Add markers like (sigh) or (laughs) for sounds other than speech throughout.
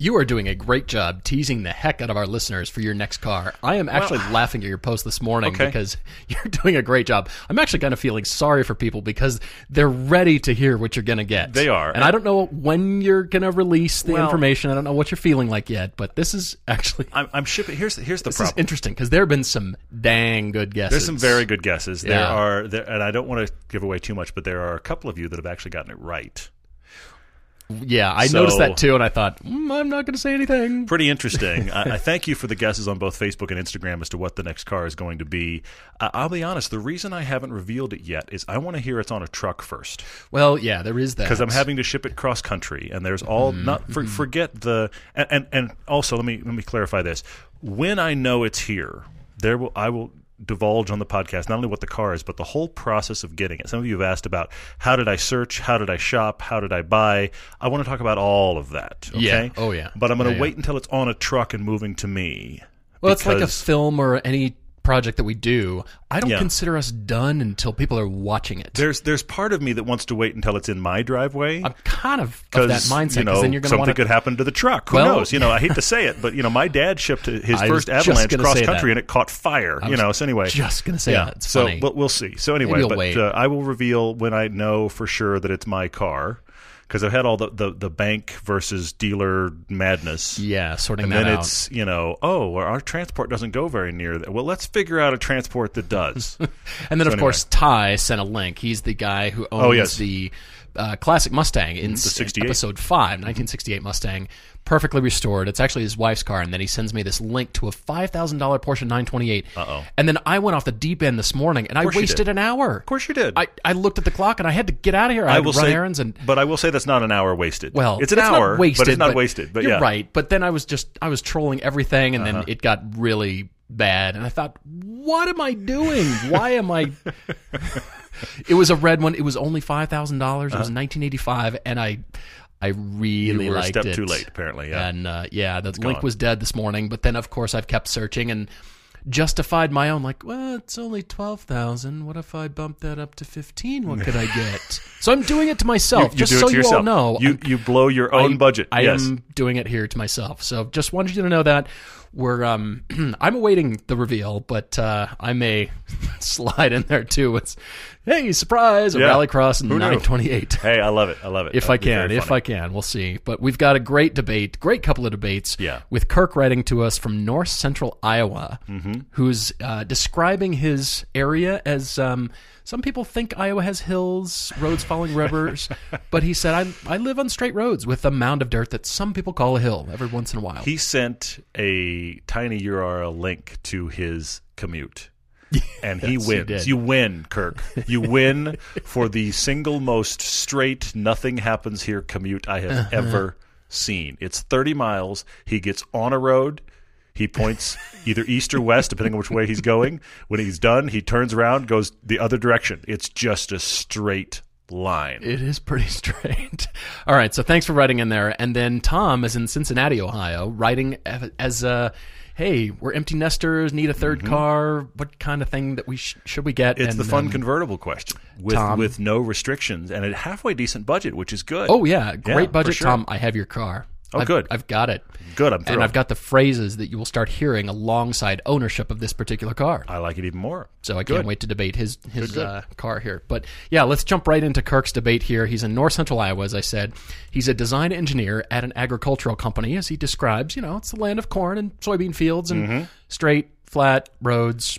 You are doing a great job teasing the heck out of our listeners for your next car. I am actually laughing at your post this morning Okay. because (laughs) you're doing a great job. I'm actually kind of feeling sorry for people because they're ready to hear what you're going to get. They are. And I don't know when you're going to release the Well- information. I don't know what you're feeling like yet, but this is actually I'm, I'm shipping. Here's here's the this is interesting because there have been some dang good guesses. There's some very good guesses. There are, there, and I don't want to give away too much, but there are a couple of you that have actually gotten it right. Yeah, I So- noticed that too, and I thought mm, I'm not going to say anything. Pretty interesting. (laughs) I, I thank you for the guesses on both Facebook and Instagram as to what the next car is going to be. I I'll be honest. The reason I haven't revealed it yet is I want to hear it's on a truck first. Well, yeah, there is that because I'm having to ship it cross country, and there's all Mm-hmm. not for, forget the and, and and also let me let me clarify this. When I know it's here, there will I will divulge on the podcast not only what the car is, but the whole process of getting it. Some of you have asked about how did I search, how did I shop, how did I buy. I want to talk about all of that. Okay? Yeah. Oh, yeah. But I'm going to Yeah, yeah. wait until it's on a truck and moving to me. Well, it's like a film or any project that we do. I don't Yeah. consider us done until people are watching it. There's there's part of me that wants to wait until it's in my driveway. I'm kind of of that mindset you because know then you're going to something want could happen to the truck. Who Well- knows? You know, I hate to say it, but you know, my dad shipped his (laughs) I first avalanche cross country and it caught fire. You know, so anyway, just gonna say yeah. that. It's so, funny. but we'll see. So anyway, but uh, I will reveal when I know for sure that it's my car because I've had all the, the the bank versus dealer madness. Yeah, sorting And that then out. it's you know oh well, our transport doesn't go very near that. Well, let's figure out a transport that does. (laughs) and then, so of course, Ty sent a link. He's the guy who owns Oh, yes. The uh, classic Mustang in, s- 68. episode 5, 1968 Mustang, perfectly restored. It's actually his wife's car. And then he sends me this link to a $5,000 Porsche 928. Uh-oh. And then I went off the deep end this morning and I wasted an hour. of course, you did. I, I looked at the clock and I had to get out of here. I, I had will run say, errands and but I will say that's not an hour wasted. well, it's an not hour, wasted, but it's not wasted. But you're yeah, right. But then I was just I was trolling everything, and Uh-huh. then it got really bad, and I thought, what am I doing? Why am I? It was a red one. It was only five thousand dollars. It was 1985, and I. I really Uh-huh. You were a liked step it. too late, apparently, yeah. and uh, yeah, the link gone. was dead this morning. But then, of course, I've kept searching and justified my own. Like, well, it's only twelve thousand. What if I bump that up to fifteen? What could I (laughs) get? so I'm doing it to myself, you just do it so to you yourself. all know. You I'm- you blow your own budget. I yes. am doing it here to myself. So just wanted you to know that we're um (clears throat) I'm awaiting the reveal, but uh I may (laughs) slide in there too. It's hey, surprise, a Yeah. rallycross in Who 928. Hey, I love it. I love it. If That'd I can, if. I can, we'll see. But we've got a great debate, great couple of debates. Yeah. With Kirk writing to us from North Central Iowa, Mm-hmm. who's uh, describing his area as um, some people think Iowa has hills, roads following rivers, (laughs) but he said, I, I live on straight roads with a mound of dirt that some people call a hill every once in a while. He sent a tiny URL link to his commute. And he (laughs) Yes, wins. did. you win, Kirk. You win for the single most straight, nothing happens here commute I have Uh-huh. ever seen. It's 30 miles. He gets on a road. He points either east or west, depending on which way he's going. When he's done, he turns around, goes the other direction. It's just a straight line. It is pretty (laughs) straight. All right, so thanks for writing in there. And then Tom is in Cincinnati, Ohio, writing as a, hey, we're empty nesters, need a 3rd car. What kind of thing that we sh- should we get? Mm-hmm. It's And, the fun um, convertible question with Tom- with no restrictions and a halfway decent budget, which is good. oh yeah, great for budget, sure. Tom. I have your car. Oh, I've, good. I've got it. good. I'm thrilled. And I've got the phrases that you will start hearing alongside ownership of this particular car. I like it even more. So I Good. can't wait to debate his his good. Uh, car here. But yeah, let's jump right into Kirk's debate here. He's in North Central Iowa, as I said. He's a design engineer at an agricultural company, as he describes. You know, it's the land of corn and soybean fields and Mm-hmm. straight, flat roads,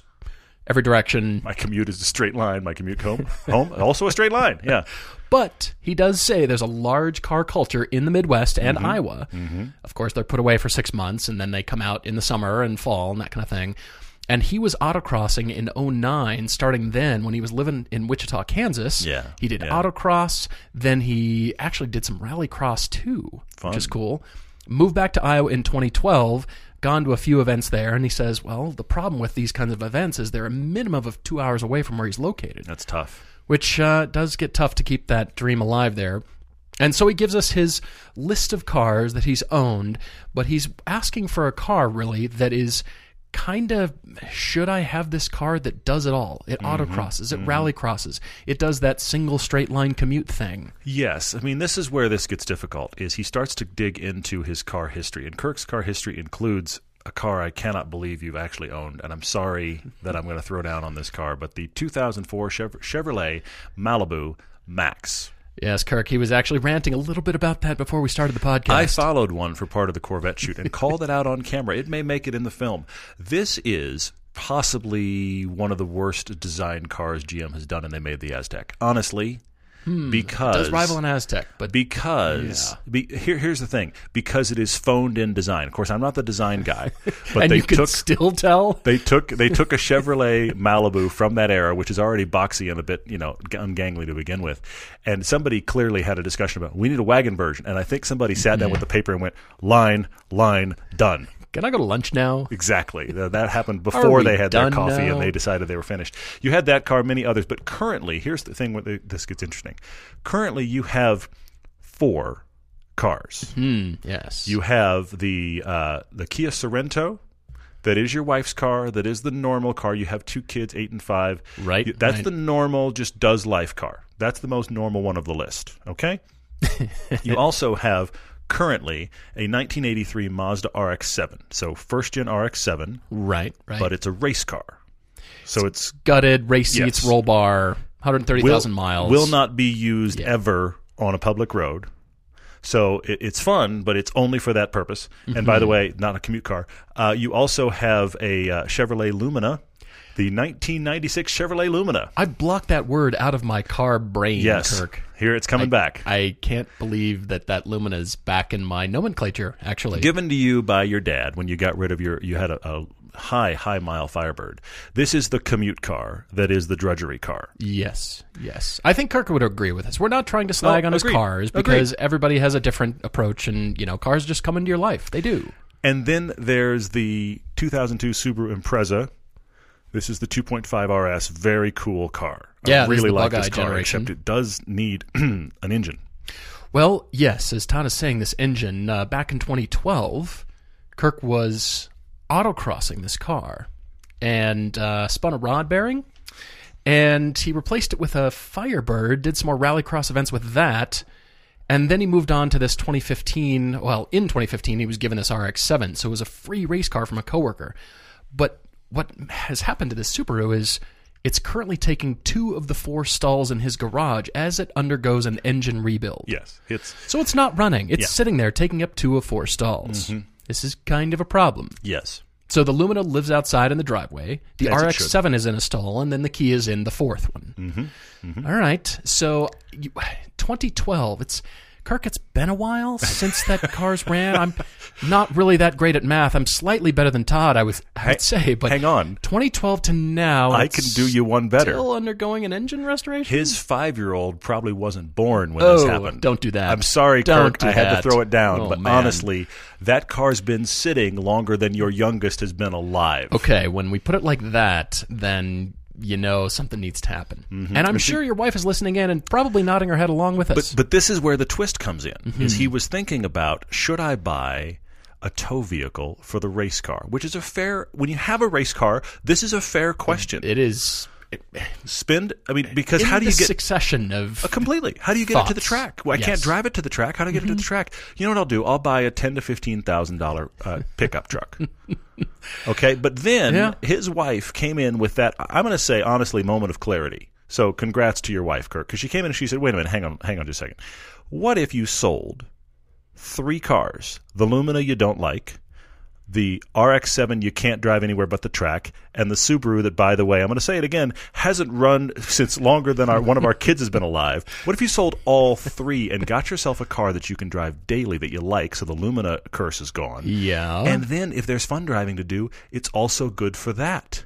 every direction. My commute is a straight line. My commute home, home, also a straight line. Yeah. (laughs) But he does say there's a large car culture in the Midwest and Mm-hmm. Iowa. Of course, they're put away for six months and then they come out in the summer and fall and that kind of thing. And he was autocrossing in 09, starting then when he was living in Wichita, Kansas. Yeah, He did yeah. autocross. Then he actually did some rallycross too, Fun. which is cool. Moved back to Iowa in 2012, gone to a few events there. And he says, well, the problem with these kinds of events is they're a minimum of two hours away from where he's located That's tough. which uh, does get tough to keep that dream alive there. And so he gives us his list of cars that he's owned, but he's asking for a car really that is kind of should I have this car that does it all? It mm-hmm. autocrosses, it mm-hmm. rally crosses, it does that single straight line commute thing. Yes, I mean this is where this gets difficult. Is he starts to dig into his car history, and Kirk's car history includes a car I cannot believe you've actually owned, and I'm sorry (laughs) that I'm going to throw down on this car, but the 2004 Chev- Chevrolet Malibu Max. Yes, Kirk, he was actually ranting a little bit about that before we started the podcast. I followed one for part of the Corvette shoot and called it out on camera. It may make it in the film. This is possibly one of the worst designed cars GM has done, and they made the Aztek. Honestly, because Hmm, does rival an Aztek, but because Yeah. be, here, here's the thing because it is phoned in design. Of course, I'm not the design guy, (laughs) but and they took still tell. they took they took a Chevrolet Malibu from that era, which is already boxy and a bit you know ungangly to begin with, and somebody clearly had a discussion about we need a wagon version, and I think somebody sat down with the paper and went line line done. Can I go to lunch now? Exactly. That happened (laughs) before they had their coffee now? and they decided they were finished. You had that car, many others, but currently, here's the thing: where this gets interesting. Currently, you have four cars. Hmm. Yes. You have the uh, the Kia Sorento. That is your wife's car. That is the normal car. You have two kids, eight and five. Right, You- That's right. the normal, just does life car. That's the most normal one of the list. Okay. (laughs) you also have currently a 1983 Mazda RX-7. So first gen RX-7, right. Right. but it's a race car. So it's gutted, race seats, roll bar, 130,000 miles. Will not be used Yeah. ever on a public road. So it, it's fun, but it's only for that purpose. And Mm-hmm. by the way, not a commute car. Uh, you also have a uh, Chevrolet Lumina, the 1996 Chevrolet Lumina. I blocked that word out of my car brain, Yes, Kirk. here it's coming back. I can't believe that that Lumina is back in my nomenclature, actually. Given to you by your dad when you got rid of your, you had a, a high, high mile Firebird. This is the commute car that is the drudgery car. yes, yes. I think Kirk would agree with us. We're not trying to slag No, on his agreed. cars Agreed. because everybody has a different approach, and, you know, cars just come into your life. They do. And then there's the 2002 Subaru Impreza. This is the 2.5 RS, very cool car. Yeah, I really like this car, generation. except it does need (clears throat) an engine. Well, yes, as Todd is saying, this engine, uh, back in 2012, Kirk was autocrossing this car and uh, spun a rod bearing, and he replaced it with a Firebird, did some more rallycross events with that, and then he moved on to this 2015. Well, in 2015, he was given this RX-7, so it was a free race car from a coworker. But what has happened to this Subaru is it's currently taking two of the four stalls in his garage as it undergoes an engine rebuild. Yes, it's So it's not running. It's Yeah. Mm-hmm. sitting there taking up two of four stalls. This is kind of a problem. yes. So the Lumina lives outside in the driveway. The As RX-7 is in a stall, and then the Kia is in the fourth one. Mm-hmm. All right. So you, (sighs) 2012. It's Kirk. It's been a while since that cars ran. I'm not really that great at math. I'm slightly better than Todd. I was. I would say, but hang on. 2012 to now, I can do you one better. Still undergoing an engine restoration. His five-year-old probably wasn't born when Oh, this happened. don't do that. I'm sorry, Don't Kirk. I had that. to throw it down, Oh, but man. honestly, that car's been sitting longer than your youngest has been alive. Okay, when we put it like that, then you know something needs to happen. And I'm sure your wife is listening in and probably nodding her head along with us. But this is where the twist comes in. Mm-hmm. Is he was thinking about should I buy a tow vehicle for the race car, which is a fair. When you have a race car, this is a fair question. it is Spend. I mean, because in how do you get succession of completely? How do you get it to the track? Well, I can't drive it to the track. How do I get it to the track? You know what I'll do? I'll buy a ten to fifteen thousand dollar uh, pickup truck. (laughs) okay, but then Yeah. his wife came in with that. I'm going to say honestly, moment of clarity. So, congrats to your wife, Kirk, because she came in and she said, "Wait a minute, hang on, hang on just a second. What if you sold three cars? The Lumina you don't like." The RX-7 you can't drive anywhere but the track, and the Subaru that, by the way, I'm going to say it again, hasn't run since longer than our, one of our (laughs) kids has been alive. What if you sold all three and got yourself a car that you can drive daily that you like, so the Lumina curse is gone? yeah. And then, if there's fun driving to do, it's also good for that.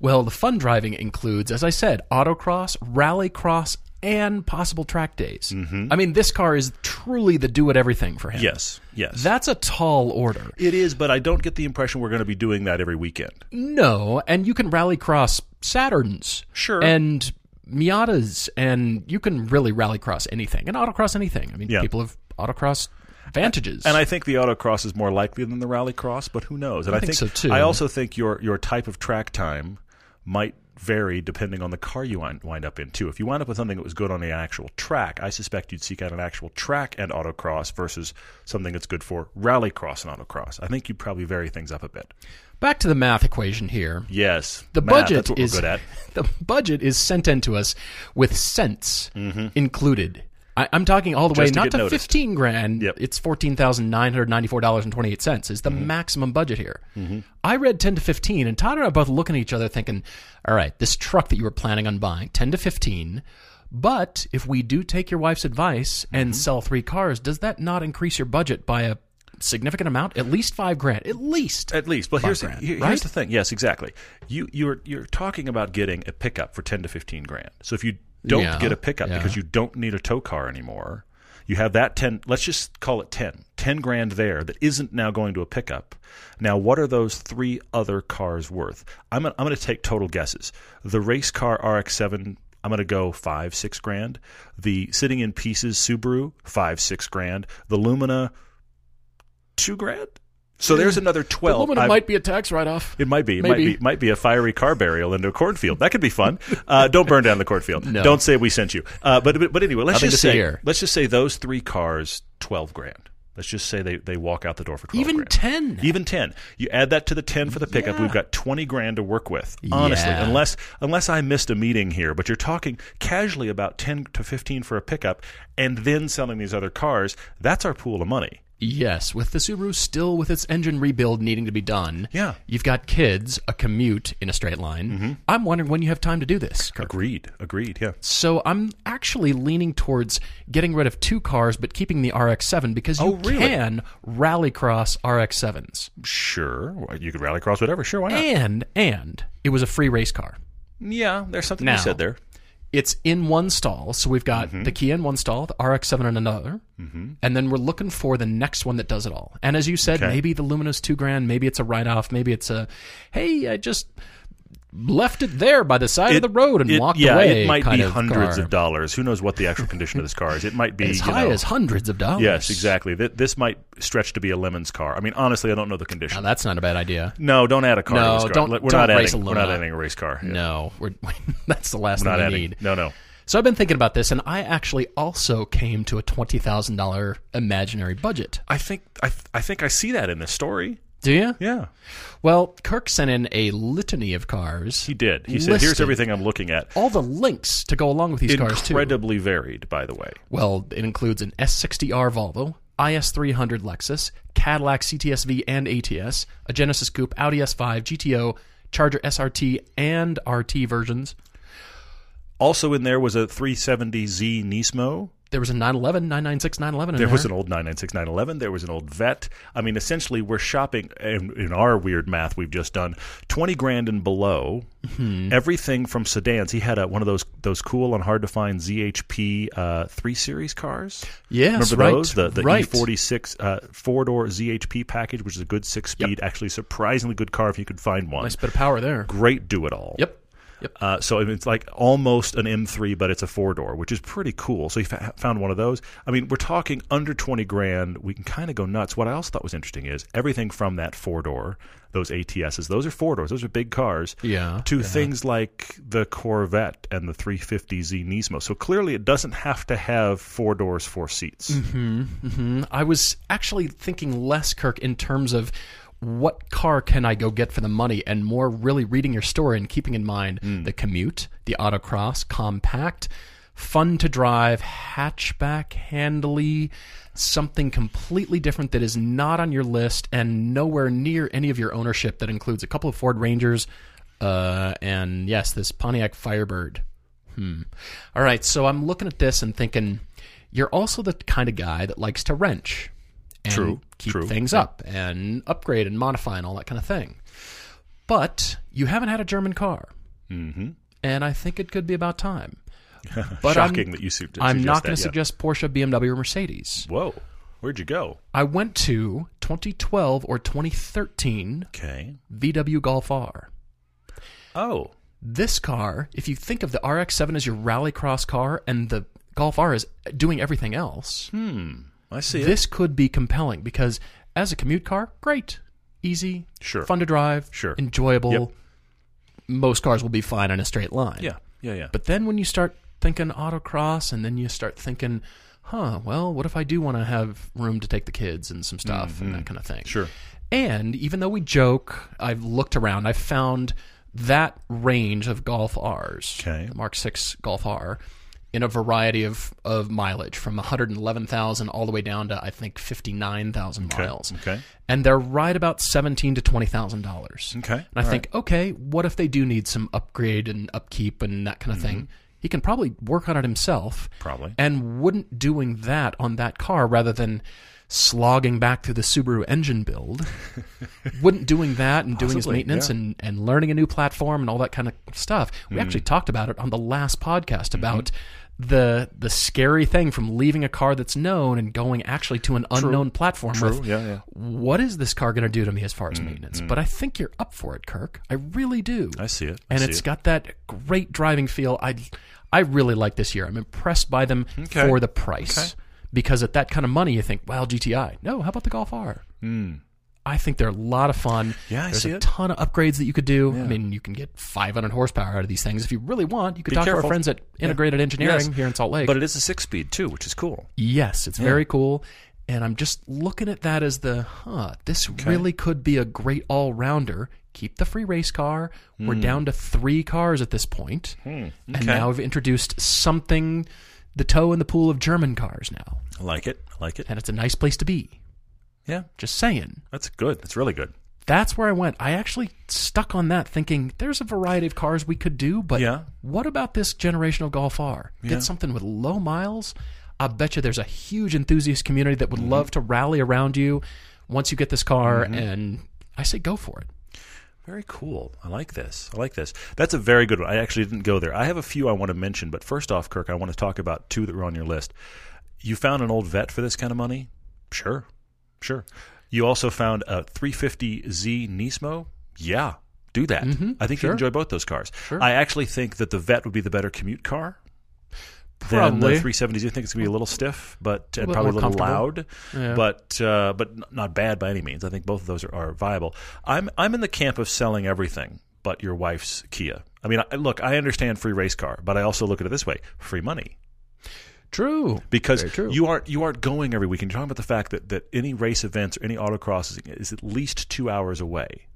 well, the fun driving includes, as I said, autocross, rallycross, and possible track days. Mm-hmm. I mean, this car is truly the do it everything for him. Yes, yes. That's a tall order. it is, but I don't get the impression we're going to be doing that every weekend. No, and you can rallycross Saturns. Sure. And Miatas, and you can really rallycross anything and autocross anything. I mean, Yeah. people have autocross Vantages. And I think the autocross is more likely than the rallycross, but who knows? And I, think so, too. I also think your your type of track time might vary depending on the car you wind, up in too. If you wind up with something that was good on the actual track, I suspect you'd seek out an actual track and autocross versus something that's good for rallycross and autocross. I think you'd probably vary things up a bit. Back to the math equation here. Yes, The math, budget is we're good at. (laughs) the budget is sent in to us with cents mm-hmm. included. I, I'm talking all the way Mm-hmm. To not to noticed. fifteen grand. Yep. It's fourteen thousand nine hundred ninety four dollars and twenty eight cents is the Mm-hmm. maximum budget here. I read ten to fifteen, and Todd and I are both looking at each other, thinking, "All right, this truck that you were planning on buying, ten to fifteen. But if we do take your wife's advice and Mm-hmm. sell three cars, does that not increase your budget by a significant amount? At least five grand. At least. At least, but here's grand, the, here- right? here's the thing. Yes, exactly. You you're you're talking about getting a pickup for ten to fifteen grand. So if you don't Yeah, get a pickup yeah. because you don't need a tow car anymore, you have that ten. Let's just call it 10. 10 grand there that isn't now going to a pickup. Now, what are those three other cars worth? I'm gonna, I'm going to take total guesses. The race car RX-7. I'm going to go five, six grand. The sitting in pieces Subaru, five, six grand. The Lumina, two grand. So there's another twelve. woman might be a tax write off. it might be. It Maybe. might be. Might be a fiery car burial into a cornfield. That could be fun. (laughs) Uh, don't burn down the cornfield. No. Don't say we sent you. Uh, but, but but anyway, let's Nothing just say here. let's just say those three cars twelve grand. Let's just say they, they walk out the door for twelve. Even grand. 10. Even ten. You add that to the ten for the pickup. Yeah. We've got twenty grand to work with. Honestly, Yeah. unless unless I missed a meeting here, but you're talking casually about ten to fifteen for a pickup, and then selling these other cars. That's our pool of money. Yes, with the Subaru still with its engine rebuild needing to be done. Yeah. Mm-hmm. You've got kids, a commute in a straight line. I'm wondering when you have time to do this, Kirk. Agreed. Agreed. Yeah. So I'm actually leaning towards getting rid of two cars but keeping the RX-7 because you Oh, really? can rallycross RX-7s. Sure. You could rally across whatever. Sure. Why not? And and it was a free race car. Yeah, there's something Now, you said there. It's in one stall, so we've got Mm-hmm. the Kia in one stall, the RX-7 in another, and then we're looking for the next one that does it all. And as you said, Okay. maybe the Lumina's two grand, maybe it's a write-off, maybe it's a, hey, I just left it there by the side of the road and it- walked yeah, away. it might be of hundreds car. of dollars. Who knows what the actual condition of this car is? It might be (laughs) as high know- as hundreds of dollars. Yes, exactly. Th- This might stretch to be a Lemons car. I mean, honestly, I don't know the Now condition. that's not a bad idea. no, don't add a car. No, to this car. don't- We're don't not race adding. a We're not adding a race car. Yeah. No, (laughs) that's the last We're thing we adding. need. No, no. So I've been thinking about this, and I actually also came to a twenty thousand dollar imaginary budget. I think I, th- I think I see that in this story. Do you? Yeah, Well, Kirk sent in a litany of cars. he did. He said, "Here's everything I'm looking at." all the links to go along with these cars too. Incredibly varied, by the way. Well, it includes an S60R Volvo, IS300 Lexus, Cadillac CTSV and ATS, a Genesis Coupe, Audi S5, GTO, Charger SRT and RT versions. Also in there was a 370Z Nismo. There was a 911, 996, 911 There there. was an old 996 911. There was an old Vette. I mean, essentially, we're shopping in, in our weird math we've just done 20 grand and below. Mm-hmm. Everything from sedans. He had a, one of those those cool and hard to find ZHP uh, three series cars. Yes, Remember right, those? The, the right. E46 uh, four door ZHP package, which is a good six speed, actually surprisingly good car if you could find one. Nice bit of power there. Great do it all. Yep. Yep. Uh, so it's like almost an M3, but it's a four door, which is pretty cool. So you fa- found one of those. I mean, we're talking under 20 grand. We can kind of go nuts. What I also thought was interesting is everything from that four door, those ATSs, those are four doors, those are big cars, Yeah, to things like the Corvette and the 350Z Nismo. So clearly it doesn't have to have four doors, four seats. Mm-hmm. I was actually thinking less, Kirk, in terms of what car can I go get for the money, and more really reading your story and keeping in mind Hmm. the commute, the autocross, compact, fun to drive, hatchback, handily, something completely different that is not on your list and nowhere near any of your ownership. That includes a couple of Ford Rangers, uh, and yes, this Pontiac Firebird. Hmm. All right, so I'm looking at this and thinking, you're also the kind of guy that likes to wrench and True, keep true, things yeah. up and upgrade and modify and all that kind of thing. But you haven't had a German car, mm-hmm. and I think it could be about time. (laughs) But I'm- Shocking that you su- I'm not going to suggest Porsche, BMW, or Mercedes. Whoa, where'd you go? I went to 2012 or 2013 Okay. VW Golf R. Oh, This car, if you think of the RX-7 as your rallycross car and the Golf R is doing everything else, I see it. this could be compelling because as a commute car, great, easy, Sure. fun to drive, Sure. enjoyable. Yep. Most cars will be fine on a straight line. Yeah, yeah, yeah. But then when you start thinking autocross and then you start thinking, huh, well, what if I do want to have room to take the kids and some stuff and that kind of thing? Mm-hmm. Sure. And even though we joke, I've looked around, I've found that range of Golf R's, Okay. the Mark 6 Golf R, in a variety of, of mileage from 111,000 all the way down to, I think, 59,000 miles. Okay. And they're right about seventeen to $20,000. Okay. And I think, okay, what if they do need some upgrade and upkeep and that kind of thing? He can probably work on it himself. Mm-hmm. Probably. And wouldn't doing that on that car rather than slogging back through the Subaru engine build, (laughs) wouldn't doing that and doing his maintenance yeah. and, and learning a new platform and all that kind of stuff. We actually Mm. talked about it on the last podcast Mm-hmm. The the scary thing from leaving a car that's known and going actually to an unknown platform True. with Yeah, yeah. what is this car going to do to me as far as Mm, maintenance? But I think you're up for it, Kirk. I really do. I see it. I and see it's it. got that great driving feel. I I really like this year. I'm impressed by them Okay. for the price. Okay. Because at that kind of money, you think, well, GTI. No, how about the Golf R? I think they're a lot of fun. Hmm. Yeah, I There's see a it. ton of upgrades that you could do. I mean, you can get 500 horsepower out of these things if you really want. You could Be talk to careful. our friends at Integrated Engineering Yes. here in Salt Lake. But it is a six speed too, which is cool. Yes, it's very cool. And I'm just looking at that as the, huh, this really could be a great all rounder. Keep the free race car. We're down to three cars at this point. And Okay. now we've introduced something, the toe in the pool of German cars now. I like it. I like it. And it's a nice place to be. Yeah. Just saying. That's good. That's really good. That's where I went. I actually stuck on that thinking there's a variety of cars we could do, but Yeah. what about this generational Golf R? Yeah. Get something with low miles. I bet you there's a huge enthusiast community that would Mm-hmm. love to rally around you once you get this car, and I say go for it. Very cool. I like this. I like this. That's a very good one. I actually didn't go there. I have a few I want to mention, but first off, Kirk, I want to talk about two that were on your list. You found an old vette for this kind of money? Sure. Sure. You also found a 350Z Nismo? Yeah. Do that. I think Sure. you enjoy both those cars. Sure. I actually think that the vette would be the better commute car. Probably. the 370s, I think it's going to be a little stiff, but and bit probably a little loud, Yeah. but uh, but not bad by any means. I think both of those are, are viable. I'm I'm in the camp of selling everything but your wife's Kia. I mean, I, look, I understand free race car, but I also look at it this way: free money True. because true. you aren't you aren't going every week. And You're talking about the fact that, that any race events or any autocross is, is at least two hours away,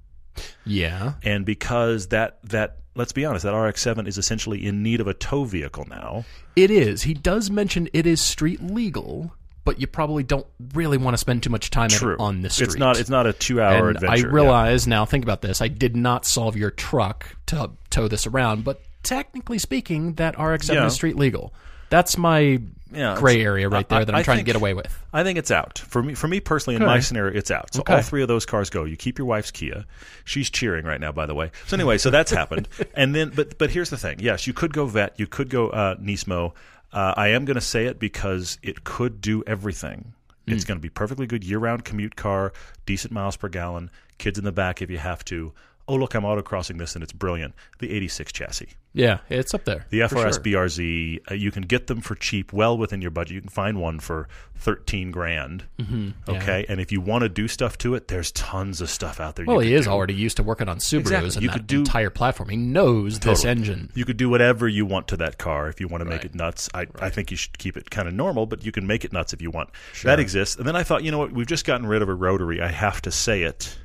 Yeah. and because that that let's be honest, that RX-7 is essentially in need of a tow vehicle now. It is. He does mention it is street legal, but you probably don't really want to spend too much time True, on the street. It's not it's not a two hour and adventure. I yeah. realize now, think about this. I did not solve your truck to tow this around, but technically speaking, that RX-7 Yeah. is street legal. That's my Yeah, gray area right I- there that I'm I trying think- to get away with. I think it's out for me. For me personally, in Okay. my scenario, it's out. So Okay. all three of those cars go. You keep your wife's Kia. She's cheering right now, by the way. So anyway, so that's happened. (laughs) And then, but but here's the thing. Yes, you could go vette. You could go uh, Nismo. Uh, I am going to say it because it could do everything. It's going to be perfectly good year-round commute car, decent miles per gallon, kids in the back if you have to. Oh look, I'm autocrossing this and it's brilliant. The 86 chassis. Yeah, it's up there. The FRS sure. BRZ, uh, you can get them for cheap, well within your budget. You can find one for thirteen grand. Mm-hmm, yeah. Okay, and if you want to do stuff to it, there's tons of stuff out there. Well, he is do. already used to working on Subarus Exactly. and You that could do- entire platform. He knows this engine. You could do whatever you want to that car if you want to make Right. it nuts. I, I think you should keep it kind of normal, but you can make it nuts if you want. That exists. And then I thought, you know what? We've just gotten rid of a rotary. I have to say it.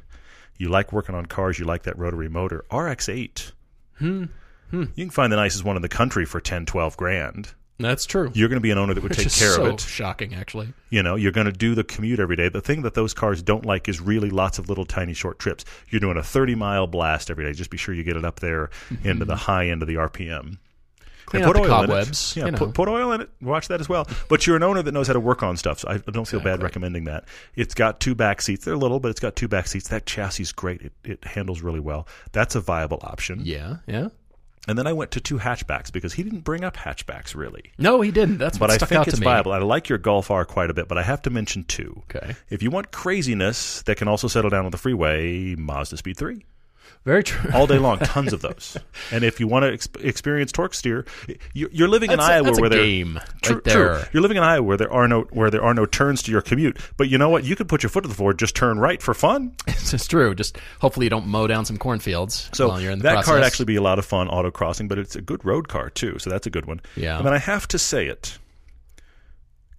You like working on cars. You like that rotary motor. RX-8. Hmm. You can find the nicest one in the country for 10, 12 grand. That's true. You're going to be an owner that would Which take care so of it. shocking, actually. You know, you're going to do the commute every day. The thing that those cars don't like is really lots of little tiny short trips. You're doing a 30 mile blast every day. Just be sure you get it up there into the high end of the RPM. Clean out the oil in it. cobwebs. Yeah, you know. put, put oil in it. Watch that as well. But you're an owner that knows how to work on stuff. So I don't feel bad recommending that. It's got two back seats. They're little, but it's got two back seats. That chassis is great. It, it handles really well. That's a viable option. yeah, yeah. And then I went to two hatchbacks because he didn't bring up hatchbacks really. No, he didn't. That's what But I think it's viable. I like your Golf R quite a bit, but I have to mention two. Okay. If you want craziness that can also settle down on the freeway, Mazda Speed 3. Very true. all day long, (laughs) tons of those. And if you want to ex- experience torque steer, you- you're living in That's a- Iowa that's a where there game True, right true. You're living in Iowa where there are no where there are no turns to your commute. But you know what? You could put your foot to the floor, just turn right for fun. (laughs) it's true. Just hopefully you don't mow down some cornfields So while you're in the that process. car would actually be a lot of fun autocrossing, but it's a good road car too. So that's a good one. Yeah. And then I have to say it.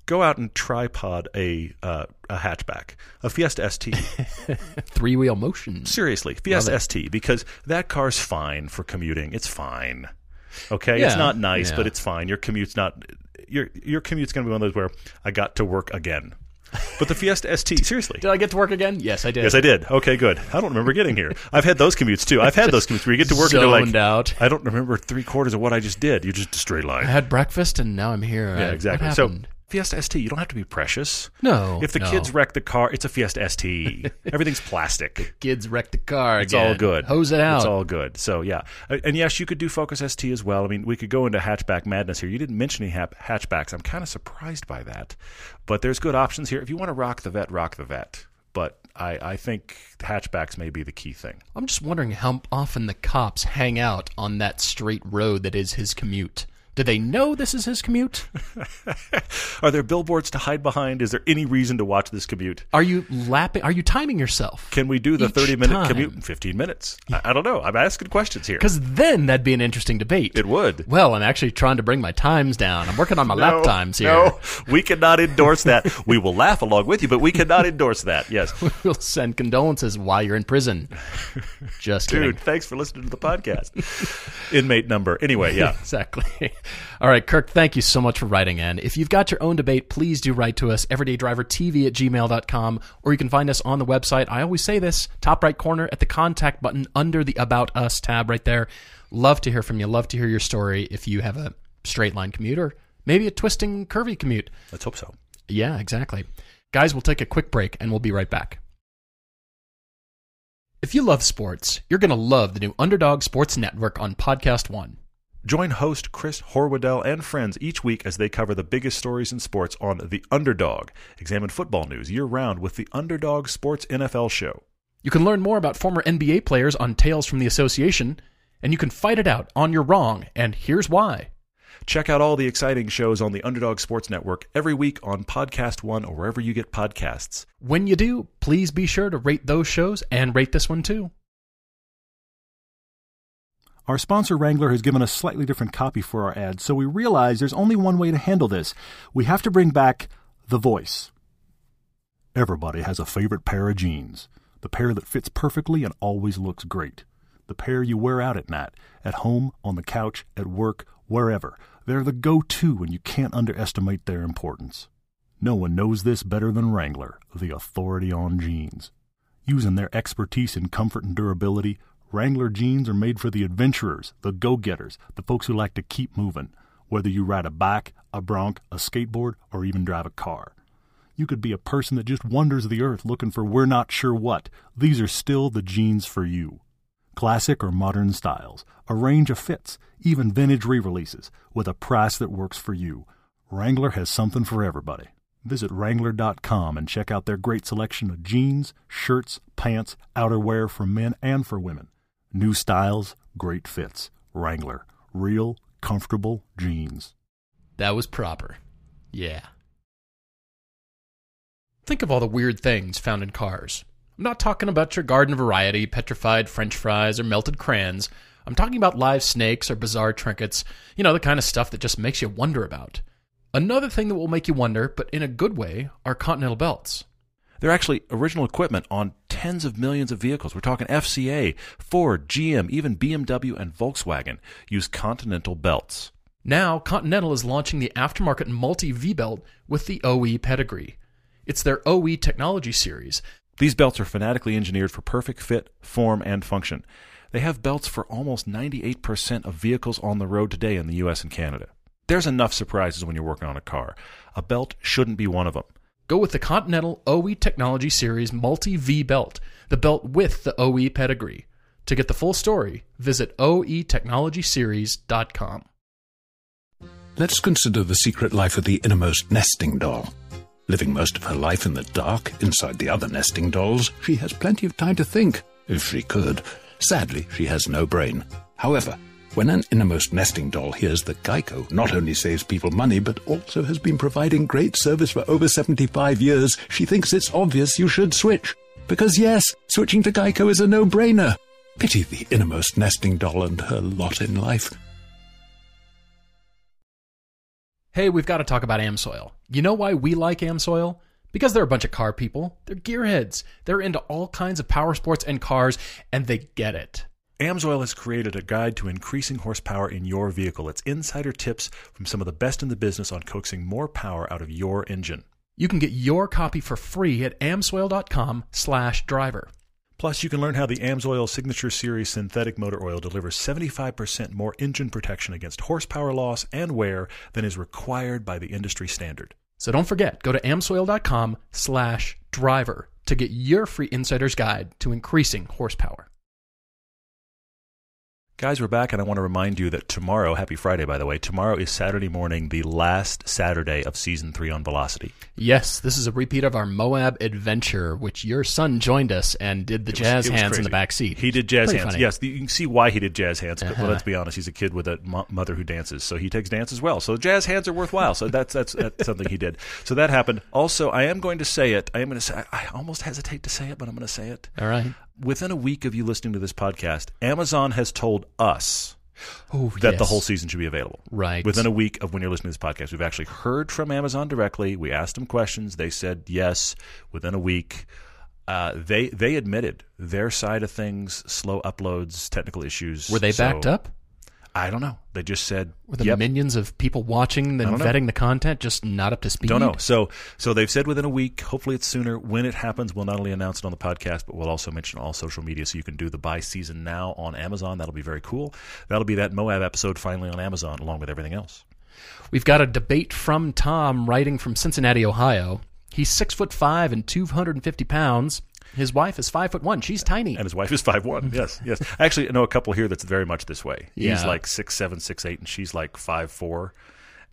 Go out and tripod a uh, a hatchback, a Fiesta ST. (laughs) three wheel motion. Seriously, Fiesta ST because that car's fine for commuting. It's fine. Okay, Yeah, it's not nice, yeah. but it's fine. Your commute's not your your commute's going to be one of those where I got to work again. But the Fiesta ST, (laughs) seriously. Did I get to work again? Yes, I did. Yes, I did. Okay, good. I don't remember getting here. I've had those commutes too. I've had those commutes where you get to work and you're like, out. I don't remember three quarters of what I just did. You just a straight line. I had breakfast and now I'm here. Yeah, Uh, exactly. So? Fiesta ST, you don't have to be precious. no. If the no. kids wreck the car, it's a Fiesta ST. (laughs) Everything's plastic. kids wreck the car, It's all good. Hose it out. It's all good. So yeah, Uh, and yes, you could do Focus ST as well. I mean, we could go into hatchback madness here. You didn't mention any hatchbacks. I'm kind of surprised by that, but there's good options here. If you want to rock the vette, rock the vette. But I, I think hatchbacks may be the key thing. I'm just wondering how often the cops hang out on that straight road that is his commute. Do they know this is his commute? (laughs) Are there billboards to hide behind? Is there any reason to watch this commute? Are you lapping? Are you timing yourself? Can we do the 30 minute commute in 15 minutes? I, I don't know. I'm asking questions here. Because then that'd be an interesting debate. It would. Well, I'm actually trying to bring my times down. I'm working on my lap times here. No, we cannot endorse that. (laughs) we will laugh along with you, but we cannot endorse that. Yes. (laughs) We'll send condolences while you're in prison. Just kidding. Dude, thanks for listening to the podcast. Inmate number. Anyway, yeah. Exactly. All right, Kirk, thank you so much for writing in. If you've got your own debate, please do write to us, everydaydrivertv at gmail.com, or you can find us on the website. I always say this, top right corner at the contact button under the About Us tab right there. Love to hear from you. Love to hear your story if you have a straight line commute or maybe a twisting, curvy commute. Let's hope so. Yeah, exactly. Guys, we'll take a quick break and we'll be right back. If you love sports, you're going to love the new Underdog Sports Network on Podcast One. Join host Chris Horwedel and friends each week as they cover the biggest stories in sports on The Underdog. Examine football news year round with the Underdog Sports NFL Show. You can learn more about former NBA players on Tales from the Association, and you can fight it out on your wrong, and here's why. Check out all the exciting shows on the Underdog Sports Network every week on Podcast One or wherever you get podcasts. When you do, please be sure to rate those shows and rate this one too. Our sponsor Wrangler has given us slightly different copy for our ad, so we realize there's only one way to handle this. We have to bring back the voice. Everybody has a favorite pair of jeans. The pair that fits perfectly and always looks great. The pair you wear out at night, at home, on the couch, at work, wherever. They're the go to and you can't underestimate their importance. No one knows this better than Wrangler, the authority on jeans. Using their expertise in comfort and durability, Wrangler jeans are made for the adventurers, the go getters, the folks who like to keep moving, whether you ride a bike, a bronc, a skateboard, or even drive a car. You could be a person that just wanders the earth looking for we're not sure what. These are still the jeans for you. Classic or modern styles, a range of fits, even vintage re releases, with a price that works for you. Wrangler has something for everybody. Visit Wrangler.com and check out their great selection of jeans, shirts, pants, outerwear for men and for women. New styles, great fits. Wrangler. Real, comfortable jeans. That was proper. Yeah. Think of all the weird things found in cars. I'm not talking about your garden variety, petrified french fries, or melted crayons. I'm talking about live snakes or bizarre trinkets, you know, the kind of stuff that just makes you wonder about. Another thing that will make you wonder, but in a good way, are continental belts. They're actually original equipment on tens of millions of vehicles. We're talking FCA, Ford, GM, even BMW and Volkswagen use Continental belts. Now, Continental is launching the aftermarket multi V belt with the OE pedigree. It's their OE technology series. These belts are fanatically engineered for perfect fit, form, and function. They have belts for almost 98% of vehicles on the road today in the US and Canada. There's enough surprises when you're working on a car. A belt shouldn't be one of them. Go with the Continental OE Technology Series Multi V belt, the belt with the OE pedigree. To get the full story, visit oetechnologyseries.com. Let's consider the secret life of the innermost nesting doll. Living most of her life in the dark, inside the other nesting dolls, she has plenty of time to think, if she could. Sadly, she has no brain. However, when an innermost nesting doll hears that Geico not only saves people money, but also has been providing great service for over 75 years, she thinks it's obvious you should switch. Because yes, switching to Geico is a no-brainer. Pity the innermost nesting doll and her lot in life. Hey, we've got to talk about Amsoil. You know why we like Amsoil? Because they're a bunch of car people. They're gearheads. They're into all kinds of power sports and cars, and they get it. Amsoil has created a guide to increasing horsepower in your vehicle. It's insider tips from some of the best in the business on coaxing more power out of your engine. You can get your copy for free at amsoil.com slash driver. Plus, you can learn how the Amsoil Signature Series synthetic motor oil delivers 75% more engine protection against horsepower loss and wear than is required by the industry standard. So don't forget, go to amsoil.com slash driver to get your free insider's guide to increasing horsepower. Guys, we're back, and I want to remind you that tomorrow, happy Friday, by the way, tomorrow is Saturday morning, the last Saturday of season three on Velocity. Yes, this is a repeat of our Moab adventure, which your son joined us and did the was- jazz hands in the crazy. back seat. He did jazz Pretty hands. funny. Yes, you can see why he did jazz hands. But Uh-huh. let's be honest, he's a kid with a mo- mother who dances, so he takes dance as well. So jazz hands are worthwhile. So that's that's, that's something he did. So that happened. Also, I am going to say it. I am going to say. I almost hesitate to say it, but I'm going to say it. All right. Within a week of you listening to this podcast, Amazon has told us Oh, that the whole season should be available. Right. Within a week of when you're listening to this podcast, we've actually heard from Amazon directly. We asked them questions. They said yes. Within a week, uh, they they admitted their side of things, slow uploads, technical issues. Were they So, backed up? I don't know. They just said Were the yep. minions of people watching and know. vetting the content just not up to speed? Don't know. So so they've said within a week. Hopefully it's sooner. When it happens, we'll not only announce it on the podcast, but we'll also mention all social media so you can do the buy season now on Amazon. That'll be very cool. That'll be that Moab episode finally on Amazon along with everything else. We've got a debate from Tom writing from Cincinnati, Ohio. He's six foot five and two hundred and fifty pounds. His wife is five foot one. She's tiny. And his wife is five one. Yes, yes. I actually know a couple here that's very much this way. He's Yeah. like six seven, six eight, and she's like five four.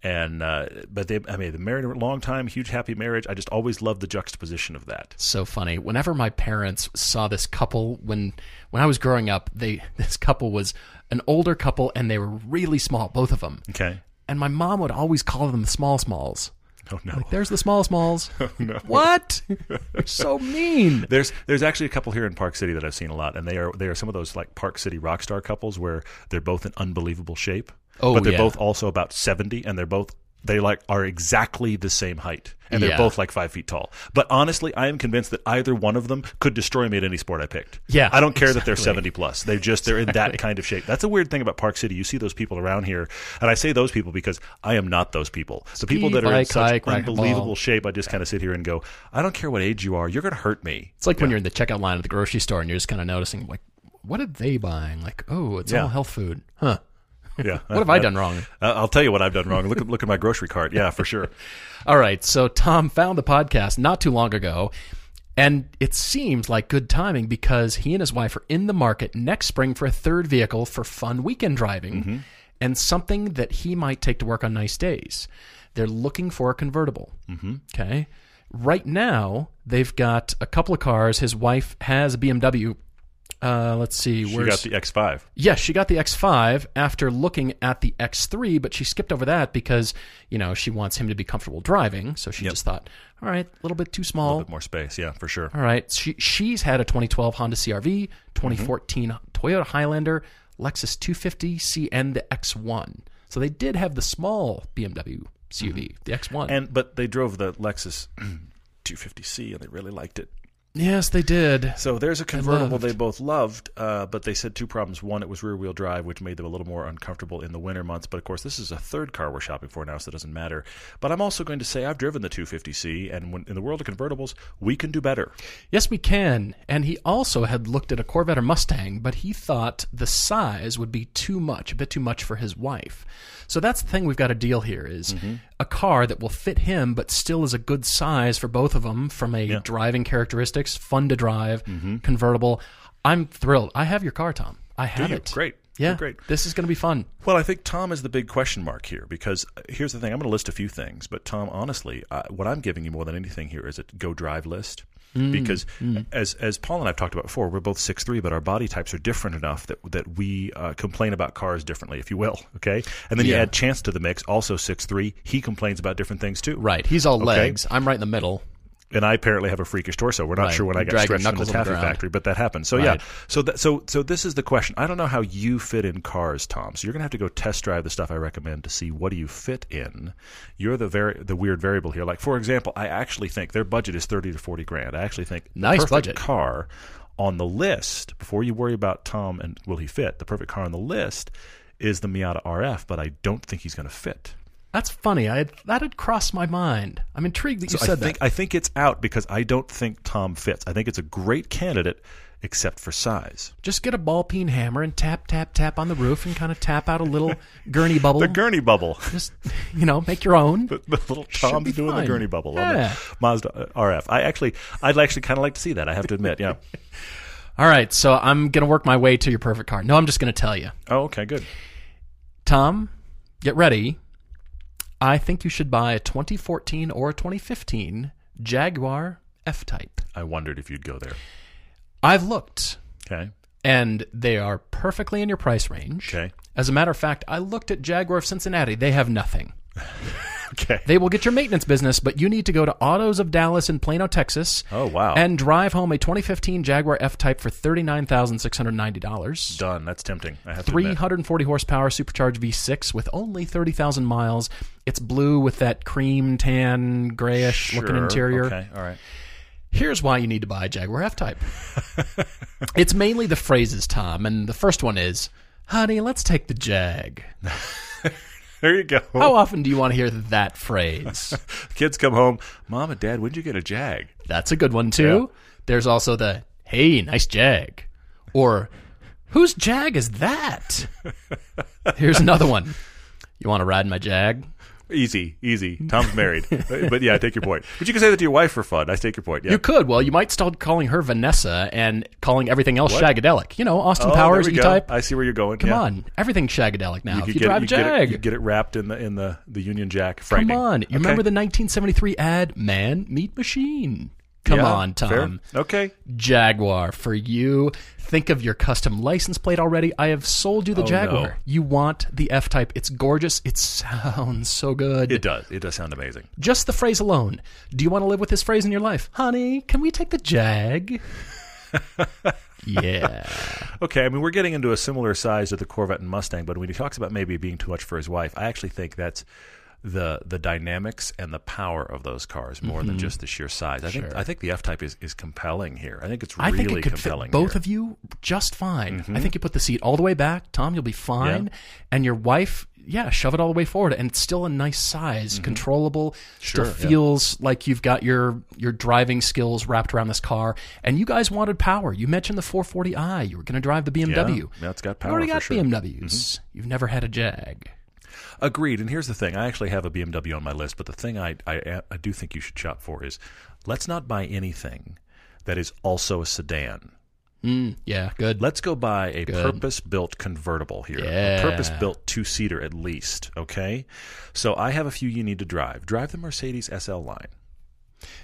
And uh, but they, I mean, they married a long time, huge happy marriage. I just always loved the juxtaposition of that. so funny. Whenever my parents saw this couple when when I was growing up, they (laughs) this couple was an older couple and they were really small, both of them. Okay. And my mom would always call them the small smalls. Oh no. Like, there's the small smalls. (laughs) Oh, no. What? They're so (laughs) mean. There's there's actually a couple here in Park City that I've seen a lot, and they are they are some of those like Park City rock star couples where they're both in unbelievable shape, Oh, but they're yeah. both also about seventy, and they're both they like are exactly the same height, and they're Yeah. both like five feet tall. But honestly, I am convinced that either one of them could destroy me at any sport I picked. Yeah, I don't care that they're seventy plus. They just they're in that kind of shape. That's a weird thing about Park City. You see those people around here, and I say those people because I am not those people. The people that are in such hike, unbelievable shape, I just kind of sit here and go, I don't care what age you are, you're going to hurt me. It's like when you're in the checkout line at the grocery store and you're just kind of noticing, like, what are they buying? Like, oh, it's Yeah. all health food. Huh. (laughs) Yeah. What have I done wrong? Uh, I'll tell you what I've done wrong. Look at look at my grocery cart. Yeah, for sure. (laughs) All right. So Tom found the podcast not too long ago, and it seems like good timing because he and his wife are in the market next spring for a third vehicle for fun weekend driving and something that he might take to work on nice days. They're looking for a convertible. Mm-hmm. Okay. Right now, they've got a couple of cars. His wife has a BMW. Uh, let's see. Where's- got the X5. Yes, she got the X5 after looking at the X3, but she skipped over that because, you know, she wants him to be comfortable driving. So she Yep. just thought, all right, a little bit too small, A little bit more space. Yeah, for sure. All right. She, she's had a 2012 Honda CRV, 2014 Toyota Highlander, Lexus 250C, and the X1. So they did have the small BMW CUV, the X1. And but they drove the Lexus (clears throat) 250C and they really liked it. Yes, they did. So there's a convertible they both loved, uh, but they said two problems. One, it was rear wheel drive, which made them a little more uncomfortable in the winter months. But of course, this is a third car we're shopping for now, so it doesn't matter. But I'm also going to say I've driven the 250C, and when, in the world of convertibles, we can do better. Yes, we can. And he also had looked at a Corvette or Mustang, but he thought the size would be too much, a bit too much for his wife. So that's the thing we've got to deal here is a car that will fit him, but still is a good size for both of them from a driving characteristics, fun to drive, convertible. I'm thrilled. I have your car, Tom. I have it. Great. Yeah, Great. This is going to be fun. Well, I think Tom is the big question mark here because uh, here's the thing. I'm going to list a few things, but Tom, honestly, uh, what I'm giving you more than anything here is a go drive list. Because as as Paul and I've talked about before, we're both six three, but our body types are different enough that that we uh, complain about cars differently, if you will. Okay, and then you add Chance to the mix, also six three. He complains about different things too. Right. He's all Okay. legs. I'm right in the middle. And I apparently have a freakish torso. We're not Right. sure when I got stretched in the the taffy ground. factory, but that happened. So Right. yeah, so that, so so this is the question. I don't know how you fit in cars, Tom. So you're gonna have to go test drive the stuff I recommend to see what do you fit in. You're the very the weird variable here. Like for example, I actually think their budget is thirty to forty grand. I actually think the Nice budget. car on the list before you worry about Tom and will he fit. The perfect car on the list is the Miata RF, but I don't think he's going to fit. That's funny. I had, that had crossed my mind. I'm intrigued that you So said I think that. I think it's out because I don't think Tom fits. I think it's a great candidate, except for size. Just get a ball peen hammer and tap, tap, tap on the roof and kind of tap out a little (laughs) gurney bubble. The gurney bubble. Just you know, make your own. The, the little Tom's doing fine. the gurney bubble on Yeah. the Mazda uh, RF. I actually, I'd actually kind of like to see that. I have to admit. Yeah. (laughs) All right, so I'm gonna work my way to your perfect car. No, I'm just gonna tell you, Oh, okay, good. Tom, get ready. I think you should buy a 2014 or a 2015 Jaguar F-Type. I wondered if you'd go there. I've looked, Okay. and they are perfectly in your price range. Okay. As a matter of fact, I looked at Jaguar of Cincinnati. They have nothing. (laughs) Okay. They will get your maintenance business, but you need to go to Autos of Dallas in Plano, Texas. Oh, wow. And drive home a 2015 Jaguar F-Type for $39,690. Done. That's tempting. I have 340 horsepower supercharged V6 with only 30,000 miles. It's blue with that cream tan grayish looking Sure. interior. Okay. All right. Here's why you need to buy a Jaguar F-Type. (laughs) it's mainly the phrases, Tom, and the first one is, "Honey, let's take the Jag." (laughs) There you go. How often do you want to hear that phrase? (laughs) Kids come home. Mom and Dad, when'd you get a Jag? That's a good one too. There's also the "Hey, nice Jag," or "Whose Jag is that?" (laughs) Here's another one. You want to ride my Jag? Easy, easy. Tom's married, (laughs) but, yeah, I take your point. But you can say that to your wife for fun. I take your point. Yeah. You could. Well, you might start calling her Vanessa and calling everything else What? shagadelic. You know, Austin Oh, Powers go. E-Type. I see where you're going. Come yeah. on, everything's shagadelic now. You if could you get drive it, a you get Jag, it, you get it wrapped in the in the the Union Jack. come on. You Okay. remember the 1973 ad, "Man Meat Machine"? Come Yeah, on, Tom. fair. Okay. Jaguar for you. Think of your custom license plate already. I have sold you the Oh, Jaguar. no. You want the F Type. It's gorgeous. It sounds so good. It does. It does sound amazing. Just the phrase alone. Do you want to live with this phrase in your life? Honey, can we take the Jag? (laughs) yeah. Okay, I mean we're getting into a similar size to the Corvette and Mustang, but when he talks about maybe being too much for his wife, I actually think that's the the dynamics and the power of those cars more than just the sheer size. I think Mm-hmm. I think the F Type is, is compelling here. I think it's I really think it could fit compelling. both here. of you just fine. I think you put the seat all the way back, Tom, you'll be fine. And your wife, yeah, shove it all the way forward, and it's still a nice size, controllable. Sure, still yeah. feels like you've got your your driving skills wrapped around this car. And you guys wanted power. You mentioned the 440i. You were going to drive the BMW. Yeah, it's got power. You already got sure. Mm-hmm. BMWs. You've never had a Jag. Agreed. And here's the thing: I actually have a BMW on my list, but the thing I, I I do think you should shop for is let's not buy anything that is also a sedan. Mm, yeah, good. Let's go buy a purpose-built convertible here, Yeah. a purpose-built two-seater at least. Okay, so I have a few you need to drive. Drive the Mercedes SL line.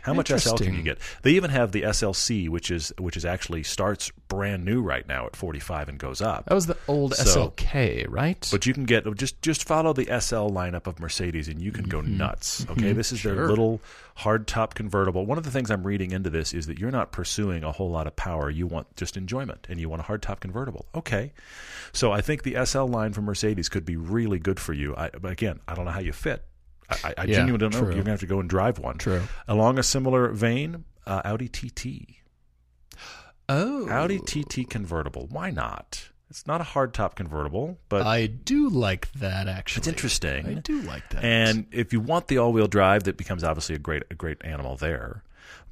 How much SL can you get? They even have the SLC, which is which is actually starts brand new right now at 45 and goes up. that was the old So- SLK, right? But you can get just just follow the SL lineup of Mercedes and you can go Mm-hmm. nuts. Okay, this is their little hardtop convertible. One of the things I'm reading into this is that you're not pursuing a whole lot of power. You want just enjoyment and you want a hardtop convertible. Okay, so I think the SL line from Mercedes could be really good for you. I, but again, I don't know how you fit. I, I, I Yeah, genuinely don't know. true. You're gonna have to go and drive one. True. Along a similar vein, uh, Audi TT. oh, Audi TT convertible. Why not? It's not a hardtop convertible, but I do like that actually. it's interesting. I do like that. And if you want the all-wheel drive, that becomes obviously a great a great animal there.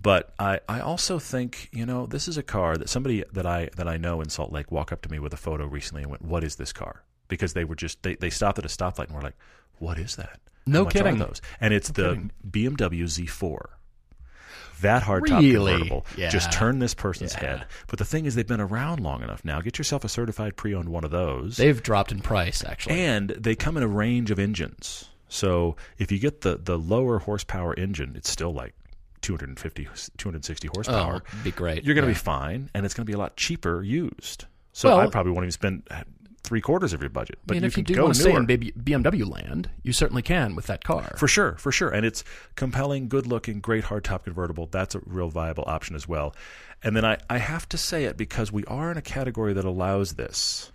But I, I also think you know this is a car that somebody that I that I know in Salt Lake walked up to me with a photo recently and went, "What is this car?" Because they were just they, they stopped at a stoplight and were like, "What is that?" No kidding. Those? And it's the BMW Z4. That hardtop Really? convertible just turn this person's Yeah. head. But the thing is, they've been around long enough now. Get yourself a certified pre-owned one of those. They've dropped in price actually. And they come in a range of engines. So if you get the, the lower horsepower engine, it's still like 250, 260 horsepower. Oh, be great. You're going to Yeah. be fine, and it's going to be a lot cheaper used. So Well- I probably won't even spend three quarters of your budget. But I mean, you if can you do go want to stay in BMW land, you certainly can with that car. For sure, for sure. And it's compelling, good looking, great hardtop convertible. That's a real viable option as well. And then I, I have to say it because we are in a category that allows this.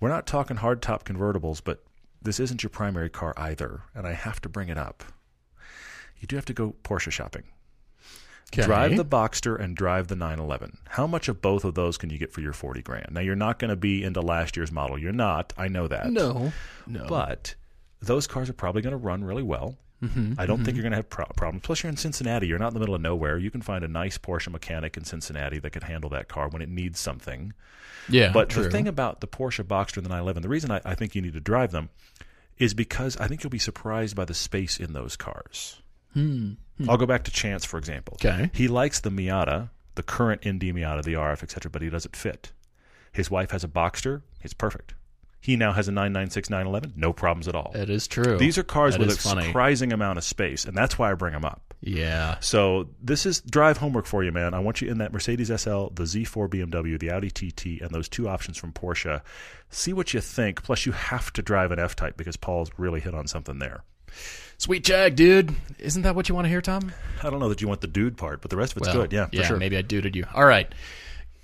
We're not talking hardtop convertibles, but this isn't your primary car either. And I have to bring it up. You do have to go Porsche shopping. Okay. Drive the Boxster and drive the 911. How much of both of those can you get for your 40 grand? Now, you're not going to be into last year's model. You're not. I know that. No, no. But those cars are probably going to run really well. Mm-hmm, I don't think you're going to have pro- problems. Plus, you're in Cincinnati. You're not in the middle of nowhere. You can find a nice Porsche mechanic in Cincinnati that can handle that car when it needs something. yeah, But true. the thing about the Porsche Boxster and the 911, the reason I, I think you need to drive them is because I think you'll be surprised by the space in those cars. I'll go back to Chance, for example. Hmm. Okay. He likes the Miata, the current ND Miata, the RF, etc., but he doesn't fit. His wife has a Boxster. It's perfect. He now has a 996 911. No problems at all. It is true. These are cars That with a funny. surprising amount of space, and that's why I bring them up. Yeah. So this is drive homework for you, man. I want you in that Mercedes SL, the Z4 BMW, the Audi TT, and those two options from Porsche. See what you think. Plus, you have to drive an F-Type because Paul's really hit on something there. Sweet Jag, dude. Isn't that what you want to hear, Tom? I don't know that you want the dude part, but the rest of it's good. Yeah, for yeah, sure. maybe I duded you. All right.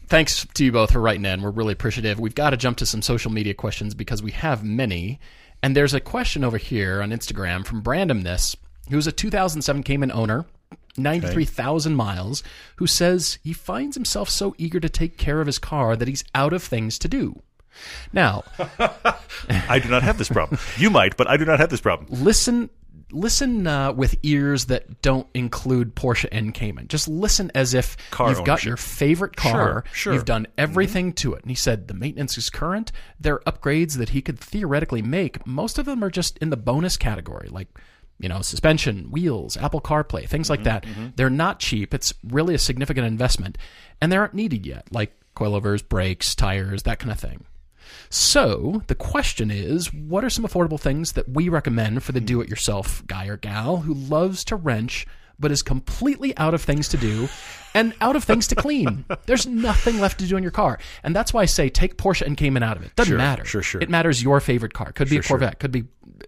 Thanks to you both for writing in. We're really appreciative. We've got to jump to some social media questions because we have many. And there's a question over here on Instagram from Brandomness, who's a 2007 Cayman owner, 93,000 miles, who says he finds himself so eager to take care of his car that he's out of things to do. Now, (laughs) I do not have this problem. You might, but I do not have this problem. listen listen uh, with ears that don't include Porsche and Cayman. Just listen as if Car you've got your favorite car. Sure, sure. You've done everything mm-hmm. to it. And he said the maintenance is current. There are upgrades that he could theoretically make. Most of them are just in the bonus category, like you know, suspension, wheels, Apple CarPlay, things like mm-hmm, that. Mm-hmm. They're not cheap. It's really a significant investment, and they aren't needed yet, like coilovers, brakes, tires, that kind of thing. So the question is, what are some affordable things that we recommend for the hmm. do-it-yourself guy or gal who loves to wrench but is completely out of things to do and out of things to clean? (laughs) There's nothing left to do in your car, and that's why I say take Porsche and Cayman out of it. Doesn't Sure, matter. sure, sure. It matters your favorite car. Could be a Sure, sure. Corvette. Could be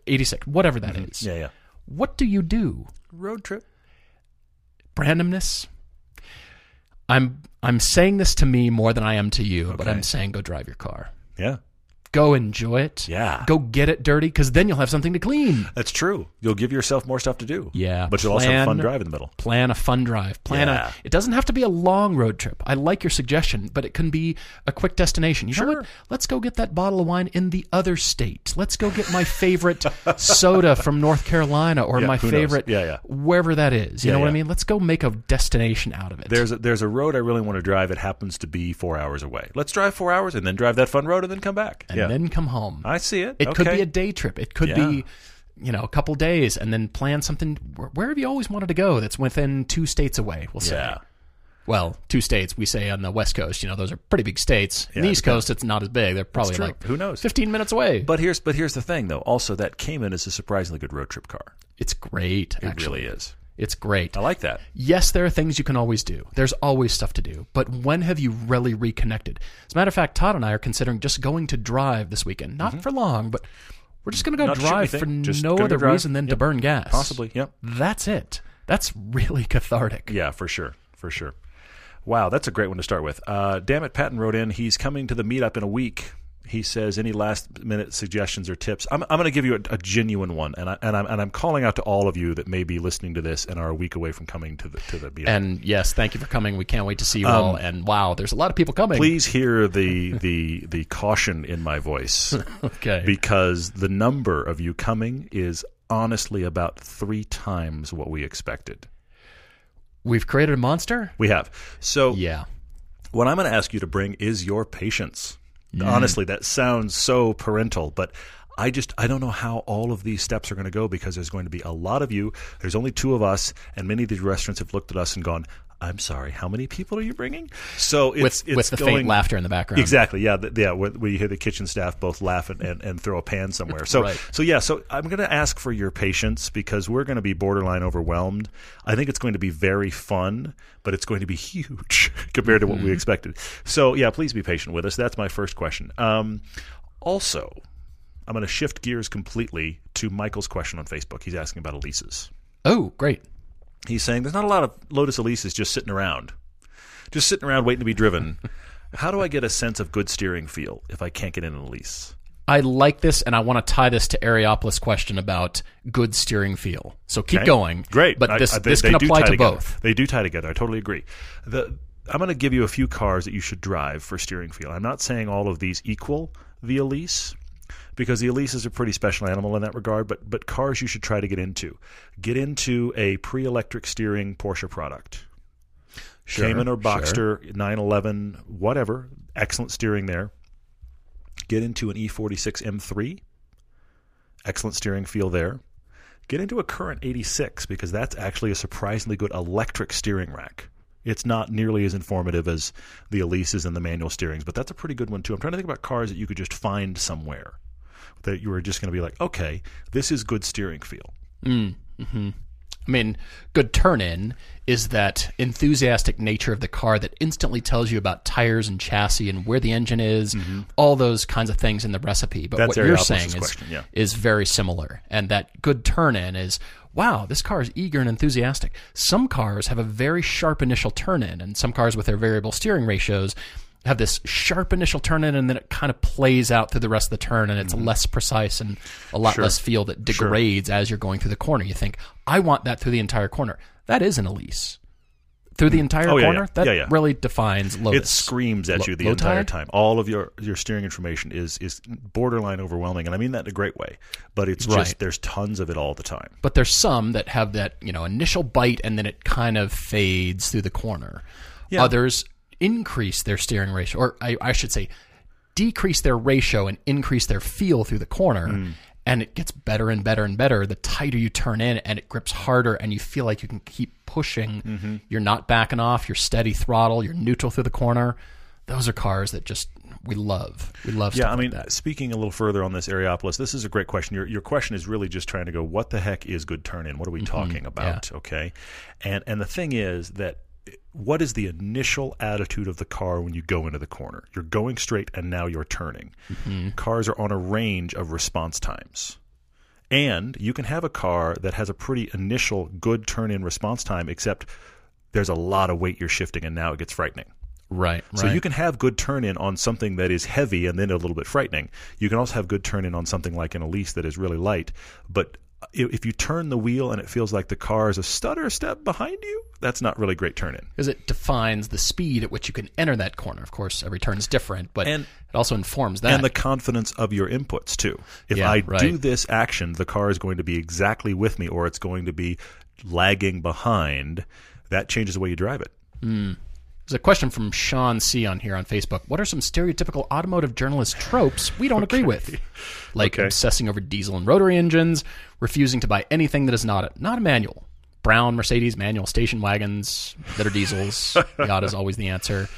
86. Whatever that mm-hmm. is. Yeah, yeah. What do you do? Road trip. Randomness. I'm I'm saying this to me more than I am to you, but I'm saying go drive your car. Yeah, Go enjoy it. Yeah. Go get it dirty because then you'll have something to clean. that's true. You'll give yourself more stuff to do. Yeah, but you'll also have a fun drive in the middle. Plan a fun drive. Plan Yeah. a. It doesn't have to be a long road trip. I like your suggestion, but it can be a quick destination. You know Sure. what? Let's go get that bottle of wine in the other state. Let's go get my favorite soda (laughs) from North Carolina or Yeah, my favorite Yeah, yeah. wherever that is. You Yeah, know what I mean? Let's go make a destination out of it. There's a, there's a road I really want to drive. It happens to be four hours away. Let's drive four hours and then drive that fun road and then come back. and yeah, then come home. I see it. It could Okay. be a day trip. It could Yeah. be, you know, a couple days, and then plan something wh- where have you always wanted to go that's within two states away. We'll say. Yeah. Well, two states. We say on the West Coast. You know, those are pretty big states. Yeah, the East. Coast, it's not as big. They're probably true. like Who knows? fifteen minutes away. But here's but here's the thing though. Also, that Cayman is a surprisingly good road trip car. it's great. It actually, really is. It's great. I like that. Yes, there are things you can always do. There's always stuff to do. But when have you really reconnected? As a matter of fact, Todd and I are considering just going to drive this weekend. Not for long, but we're just going to go Mm-hmm. Not drive for just no other drive. reason than to burn gas. Possibly. Yep. That's it. That's really (laughs) cathartic. Yeah, for sure, for sure. Wow, that's a great one to start with. Uh, damn it, Patton wrote in. He's coming to the meetup in a week. He says, "Any last minute suggestions or tips?" I'm, I'm going to give you a, a genuine one, and I, and I'm and I'm calling out to all of you that may be listening to this and are a week away from coming to the to the meetup. And yes, thank you for coming. We can't wait to see you all. And wow, there's a lot of people coming. Um, Please hear the the the caution in my voice (laughs) Okay. because the number of you coming is honestly about three times what we expected. We've created a monster? We have so Yeah. What I'm going to ask you to bring is your patience. Mm. Honestly, that sounds so parental, but I just I don't know how all of these steps are going to go because there's going to be a lot of you. There's only two of us, and many of these restaurants have looked at us and gone, I'm sorry, how many people are you bringing? So it's, with it's with the going, faint laughter in the background. Exactly. Yeah. th- yeah. Where, where you hear the kitchen staff both laugh and, and, and throw a pan somewhere. So Right. so yeah. So I'm going to ask for your patience because we're going to be borderline overwhelmed. I think it's going to be very fun, but it's going to be (laughs) huge compared to what we expected. So yeah, please be patient with us. That's my first question. Um, also, I'm going to shift gears completely to Michael's question on Facebook. He's asking about Elises. Oh, great. He's saying there's not a lot of Lotus Elises just sitting around, just sitting around waiting to be driven. (laughs) How do I get a sense of good steering feel if I can't get in an Elise? I like this, and I want to tie this to Areopolis' question about good steering feel. So keep Okay? going. Great. but this I- they- this can apply to together. both. They do tie together. I totally agree. The I'm going to give you a few cars that you should drive for steering feel. I'm not saying all of these equal the Elise because the Elise is a pretty special animal in that regard, but but cars you should try to get into. Get into a pre-electric steering Porsche product. Sure, Cayman or sure. Boxster, 911, whatever. Excellent steering there. Get into an E E46 M3. Excellent steering feel there. Get into a current 86 because that's actually a surprisingly good electric steering rack. It's not nearly as informative as the Elises and the manual steerings, but that's a pretty good one too. I'm trying to think about cars that you could just find somewhere that you were just going to be like, okay, this is good steering feel. Mm, mm-hmm. I mean, good turn in is that enthusiastic nature of the car that instantly tells you about tires and chassis and where the engine is, mm-hmm. all those kinds of things in the recipe. But That's what you're saying is, question, yeah. is very similar. And that good turn in is, wow, this car is eager and enthusiastic. Some cars have a very sharp initial turn in, and some cars with their variable steering ratios have this sharp initial turn in and then it kind of plays out through the rest of the turn and it's less precise and a lot Mm-hmm. Sure. less feel that degrades as you're going through the corner. You think, I want that through the entire corner. That is an Elise. Through the entire Oh, yeah, corner, yeah. that Yeah, really defines Lotus. It screams at Lo- you the entire time. All of your your steering information is is borderline overwhelming, and I mean that in a great way. But it's Right. just there's tons of it all the time. but there's some that have that you know initial bite and then it kind of fades through the corner. Yeah. Others increase their steering ratio, or I, I should say, decrease their ratio and increase their feel through the corner. Hmm. And it gets better and better and better the tighter you turn in, and it grips harder, and you feel like you can keep pushing. Mm-hmm. You're not backing off. You're steady throttle. You're neutral through the corner. Those are cars that just we love. We love. Yeah, I mean, like speaking a little further on this Areopolis, this is a great question. Your your question is really just trying to go, what the heck is good turn in? What are we Mm-hmm. talking about? Okay, and and the thing is that what is the initial attitude of the car when you go into the corner? You're going straight, and now you're turning. Mm-hmm. Cars are on a range of response times. And you can have a car that has a pretty initial good turn in response time, except there's a lot of weight you're shifting, and now it gets frightening. right. So right. you can have good turn in on something that is heavy and then a little bit frightening. You can also have good turn in on something like an Elise that is really light. But if you turn the wheel and it feels like the car is a stutter step behind you, that's not really great turn in. because it defines the speed at which you can enter that corner. Of course, every turn is different, but And- it also informs that. And the confidence of your inputs too. If Yeah, I right. do this action, the car is going to be exactly with me or it's going to be lagging behind. That changes the way you drive it. Hmm. There's a question from Sean C on here on Facebook. What are some stereotypical automotive journalist tropes we don't agree with? Like Okay. obsessing over diesel and rotary engines, refusing to buy anything that is not a, not a manual. Brown Mercedes manual station wagons that are diesels. (laughs) Yacht is always the answer.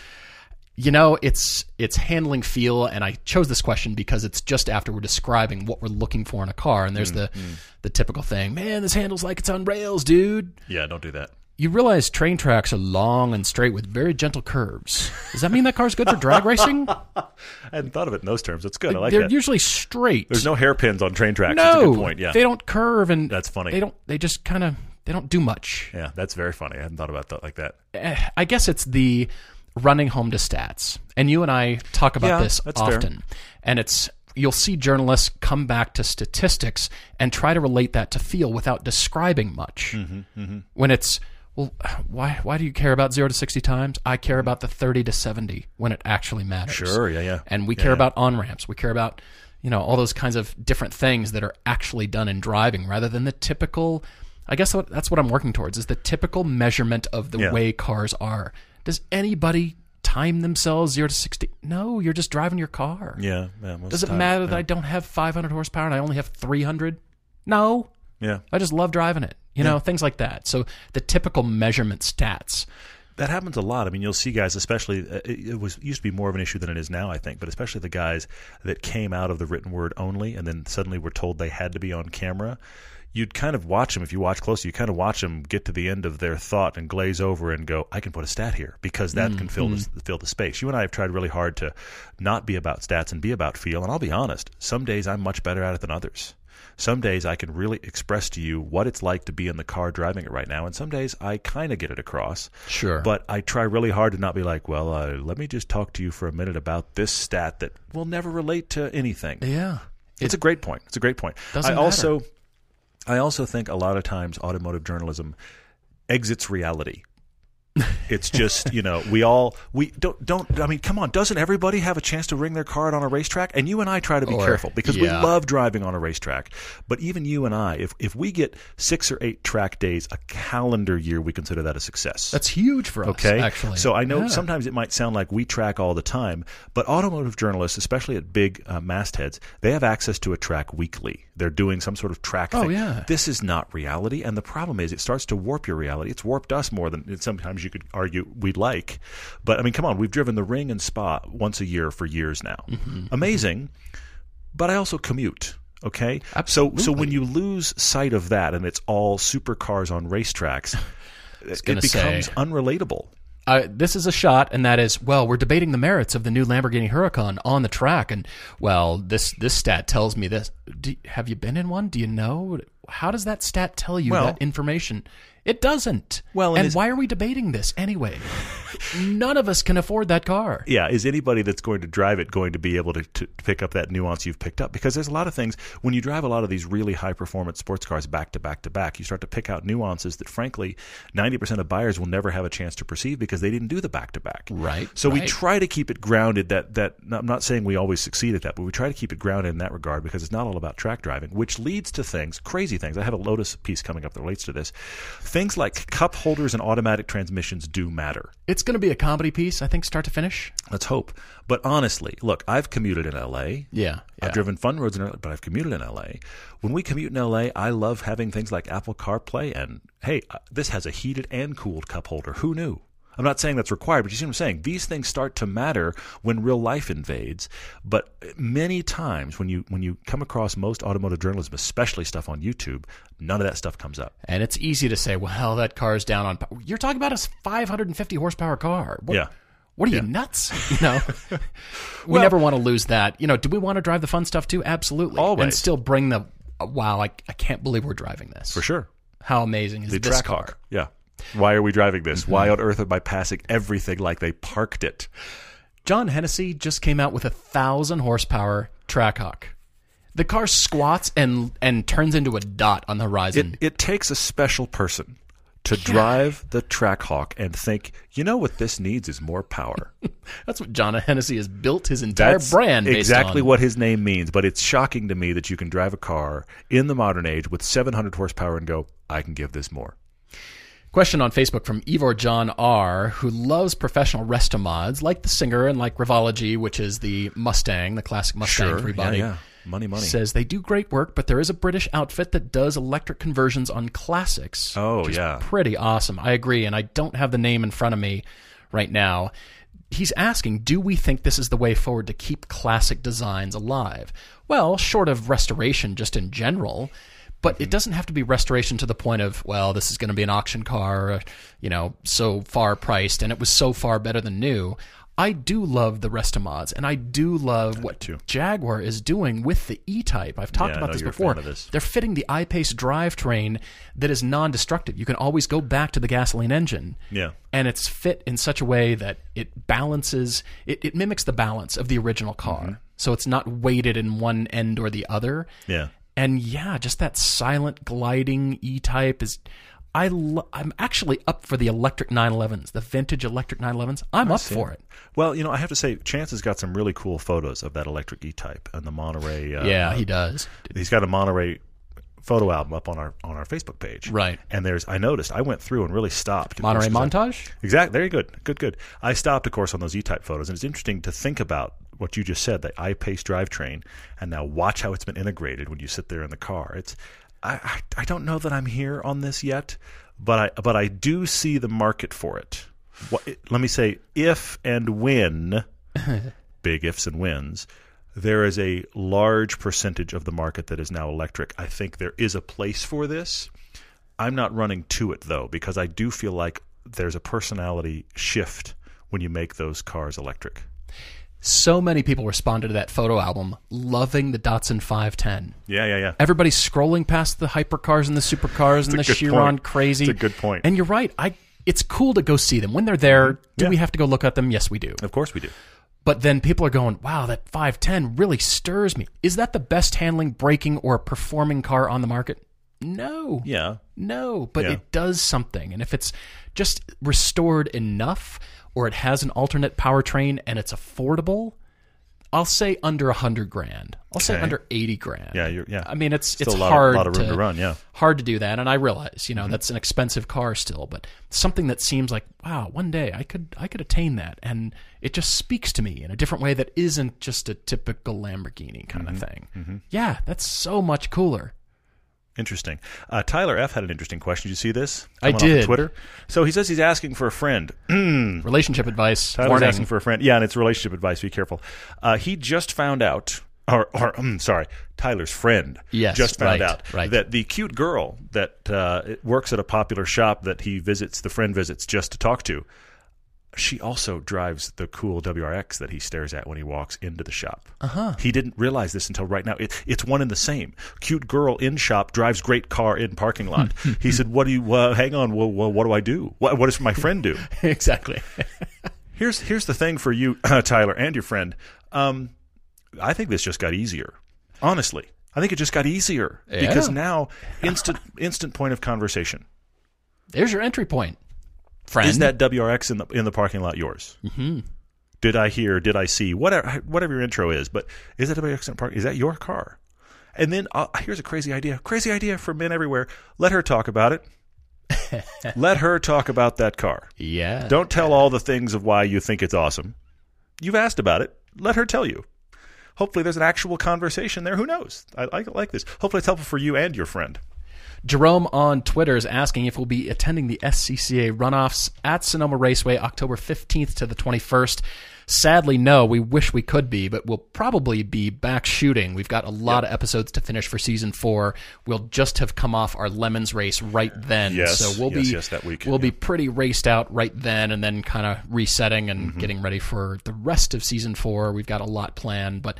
You know, it's it's handling feel, and I chose this question because it's just after we're describing what we're looking for in a car, and there's mm, the mm. the typical thing. Man, this handles like it's on rails, dude. Yeah, don't do that. You realize train tracks are long and straight with very gentle curves. Does that mean that car's good for drag (laughs) racing? I hadn't thought of it in those terms. That's good. I like They're that. usually straight. There's no hairpins on train tracks. That's a no, good point. Yeah. they don't curve, and That's funny. They don't. They just kind of. They don't do much. Yeah, that's very funny. I hadn't thought about that like that. Eh, I guess it's the running home to stats, and you and I talk about Yeah, this that's fair. often. And it's you'll see journalists come back to statistics and try to relate that to feel without describing much. Mm-hmm, When it's well, (sighs) why why do you care about zero to sixty times? I care about the thirty to seventy when it actually matters. Sure, yeah, yeah. And we Yeah, care yeah. about on ramps. We care about you know all those kinds of different things that are actually done in driving, rather than the typical. I guess that's what I'm working towards is the typical measurement of the Yeah. way cars are. Does anybody time themselves zero to sixty? No, you're just driving your car. Yeah, yeah. Does it time, matter that. I don't have 500 horsepower and I only have 300? No, Yeah. I just love driving it. You know, things like that. So the typical measurement stats That happens a lot. I mean, you'll see guys, especially uh, it, it was used to be more of an issue than it is now, I think. But especially the guys that came out of the written word only, and then suddenly were told they had to be on camera. You'd kind of watch them if you watch closely. You kind of watch them get to the end of their thought and glaze over and go, "I can put a stat here because that can fill the, fill the space." You and I have tried really hard to not be about stats and be about feel. And I'll be honest, some days I'm much better at it than others. Some days I can really express to you what it's like to be in the car driving it right now, and some days I kind of get it across. Sure. But I try really hard to not be like, well, uh, let me just talk to you for a minute about this stat that will never relate to anything. yeah. It's a great point. It's a great point. Doesn't I matter. also, I also think a lot of times automotive journalism exits reality. It's just you know we all we don't don't I mean come on doesn't everybody have a chance to ring their card on a racetrack and you and I try to be Or- careful because we love driving on a racetrack but even you and I if if we get six or eight track days a calendar year we consider that a success That's huge for us, Okay. actually. So I know Yeah. sometimes it might sound like we track all the time, but automotive journalists, especially at big uh, mastheads, they have access to a track weekly. They're doing some sort of track Oh, thing. yeah. This is not reality. And the problem is it starts to warp your reality. It's warped us more than sometimes you could argue we'd like. But I mean, come on. We've driven the ring and spa once a year for years now. Mm-hmm. Amazing. But I also commute. Okay. So, so when you lose sight of that and it's all supercars on racetracks, (laughs) it becomes say- unrelatable. uh, this is a shot, and that is, well, we're debating the merits of the new Lamborghini Huracan on the track, and well, this this stat tells me this. Do, have you been in one? Do you know? How does that stat tell you Well- that information? It doesn't. Well, and and why are we debating this anyway? None of us can afford that car. yeah, is anybody that's going to drive it going to be able to, to pick up that nuance you've picked up? Because there's a lot of things when you drive a lot of these really high performance sports cars back to back to back, you start to pick out nuances that, frankly, 90% of buyers will never have a chance to perceive because they didn't do the back to back. Right, So we try to keep it grounded. That that I'm not saying we always succeed at that, but we try to keep it grounded in that regard because it's not all about track driving, which leads to things, crazy things. I have a Lotus piece coming up that relates to this. Things like cup holders and automatic transmissions do matter. It's going to be a comedy piece, I think, start to finish. Let's hope. But honestly, look, I've commuted in LA. Yeah, yeah. I've driven fun roads in LA, but I've commuted in LA. When we commute in LA, I love having things like Apple CarPlay and hey, uh, this has a heated and cooled cup holder. Who knew? I'm not saying that's required, but you see what I'm saying? These things start to matter when real life invades. But many times when you when you come across most automotive journalism, especially stuff on YouTube, none of that stuff comes up. And it's easy to say, well, that car's down on. pow-" You're talking about a 550 horsepower car. What, Yeah. What are you nuts? You know, (laughs) we never want to lose that. You know, do we want to drive the fun stuff too? Absolutely. Always. And still bring the wow. I, I can't believe we're driving this. For sure. How amazing is The this track car? hawk. Yeah. Why are we driving this? Mm-hmm. Why on earth am I passing everything like they parked it? John Hennessy just came out with a thousand horsepower Trackhawk. The car squats and and turns into a dot on the horizon. It, it takes a special person to drive the Trackhawk and think, you know what this needs is more power. (laughs) That's what John Hennessy has built his entire That's brand based exactly on. what his name means. But it's shocking to me that you can drive a car in the modern age with 700 horsepower and go, I can give this more. Question on Facebook from Ivor John R, who loves professional resto mods like the Singer and like Revology, which is the Mustang, the classic Mustang three body. Yeah, yeah. Money, money. Says they do great work, but there is a British outfit that does electric conversions on classics. Oh, which is yeah. pretty awesome. I agree, and I don't have the name in front of me right now. He's asking, do we think this is the way forward to keep classic designs alive? Well, short of restoration, just in general. But it doesn't have to be restoration to the point of, well, this is going to be an auction car, uh, you know, so far priced, and it was so far better than new. I do love the Restomods, and I do love what too. Jaguar is doing with the E-Type. I've talked Yeah, about this before. this. They're fitting the I-Pace drivetrain that is non-destructive. You can always go back to the gasoline engine. Yeah. And it's fit in such a way that it balances, it, it mimics the balance of the original car. Mm-hmm. So it's not weighted in one end or the other. Yeah. And yeah, just that silent gliding E-Type is. I lo- I'm actually up for the electric 911s, the vintage electric 911s. I'm up for it. Well, you know, I have to say, Chance has got some really cool photos of that electric E-Type and the Monterey. Uh, yeah, he does. he's got a Monterey photo album up on our on our Facebook page. Right. And there's I noticed I went through and really stopped. Monterey 'cause I- montage. Exactly. Very good. Good. Good. I stopped, of course, on those E-type photos, and it's interesting to think about what you just said, the I-Pace drivetrain, and now watch how it's been integrated when you sit there in the car. It's I, I I don't know that I'm here on this yet, but I but I do see the market for it. What, let me say, if and when, (laughs) big ifs and wins, there is a large percentage of the market that is now electric. I think there is a place for this. I'm not running to it though, because I do feel like there's a personality shift when you make those cars electric. So many people responded to that photo album, loving the Datsun 510. Yeah, yeah, yeah. Everybody's scrolling past the hypercars and the supercars and the Chiron point. crazy. It's a good point. And you're right. I it's cool to go see them when they're there. Do Yeah. we have to go look at them? Yes, we do. Of course we do. But then people are going, "Wow, that 510 really stirs me." Is that the best handling, braking, or performing car on the market? No. Yeah. No, but Yeah. it does something. And if it's just restored enough or it has an alternate powertrain and it's affordable, I'll say under a 100 grand. I'll say under 80 grand. Yeah, you're- yeah. I mean, it's Still it's a lot of- hard lot of room to run, yeah. Mm-hmm. Hard to do that and I realize, you know, that's an expensive car still, but something that seems like, wow, one day I could I could attain that and it just speaks to me in a different way that isn't just a typical Lamborghini kind Mm-hmm. of thing. Yeah, that's so much cooler. Interesting. Uh, Tyler F had an interesting question. Did you see this? I Coming off of did. Twitter. So he says he's asking for a friend. (clears throat) Relationship advice. Tyler's warning. asking for a friend. Yeah, and it's relationship advice. Be careful. Uh, he just found out, or, or um, (clears throat) sorry, Tyler's friend. Yes, just found right, out right. that the cute girl that uh, works at a popular shop that he visits, the friend visits just to talk to. She also drives the cool WRX that he stares at when he walks into the shop. Uh-huh. He didn't realize this until right now. It, it's one and the same. Cute girl in shop drives great car in parking lot. (laughs) he said, "What do you? Uh, hang on. Well, well, what do I do? What, what does my friend do?" (laughs) exactly. (laughs) Here's here's the thing for you, (clears throat) Tyler, and your friend. Um, I think this just got easier. Honestly, I think it just got easier because now instant instant point of conversation. There's your entry point. Friend. Is that WRX in the in the parking lot yours? Mm-hmm. Did I hear? Did I see? Whatever whatever your intro is, but is that WRX in the park? Is that your car? And then uh, here's a crazy idea. Crazy idea for men everywhere. Let her talk about it. (laughs) Let her talk about that car. Yeah. Don't tell all the things of why you think it's awesome. You've asked about it. Let her tell you. Hopefully, there's an actual conversation there. Who knows? I, I like this. Hopefully, it's helpful for you and your friend. Jerome on Twitter is asking if we'll be attending the SCCA runoffs at Sonoma Raceway October 15th to the 21st. Sadly, no. We wish we could be, but we'll probably be back shooting. We've got a lot of episodes to finish for season four. We'll just have come off our Lemons race right then, Yes, so we'll yes, be yes, that weekend, we'll be pretty raced out right then, and then kind of resetting and Mm-hmm. getting ready for the rest of season four. We've got a lot planned, but.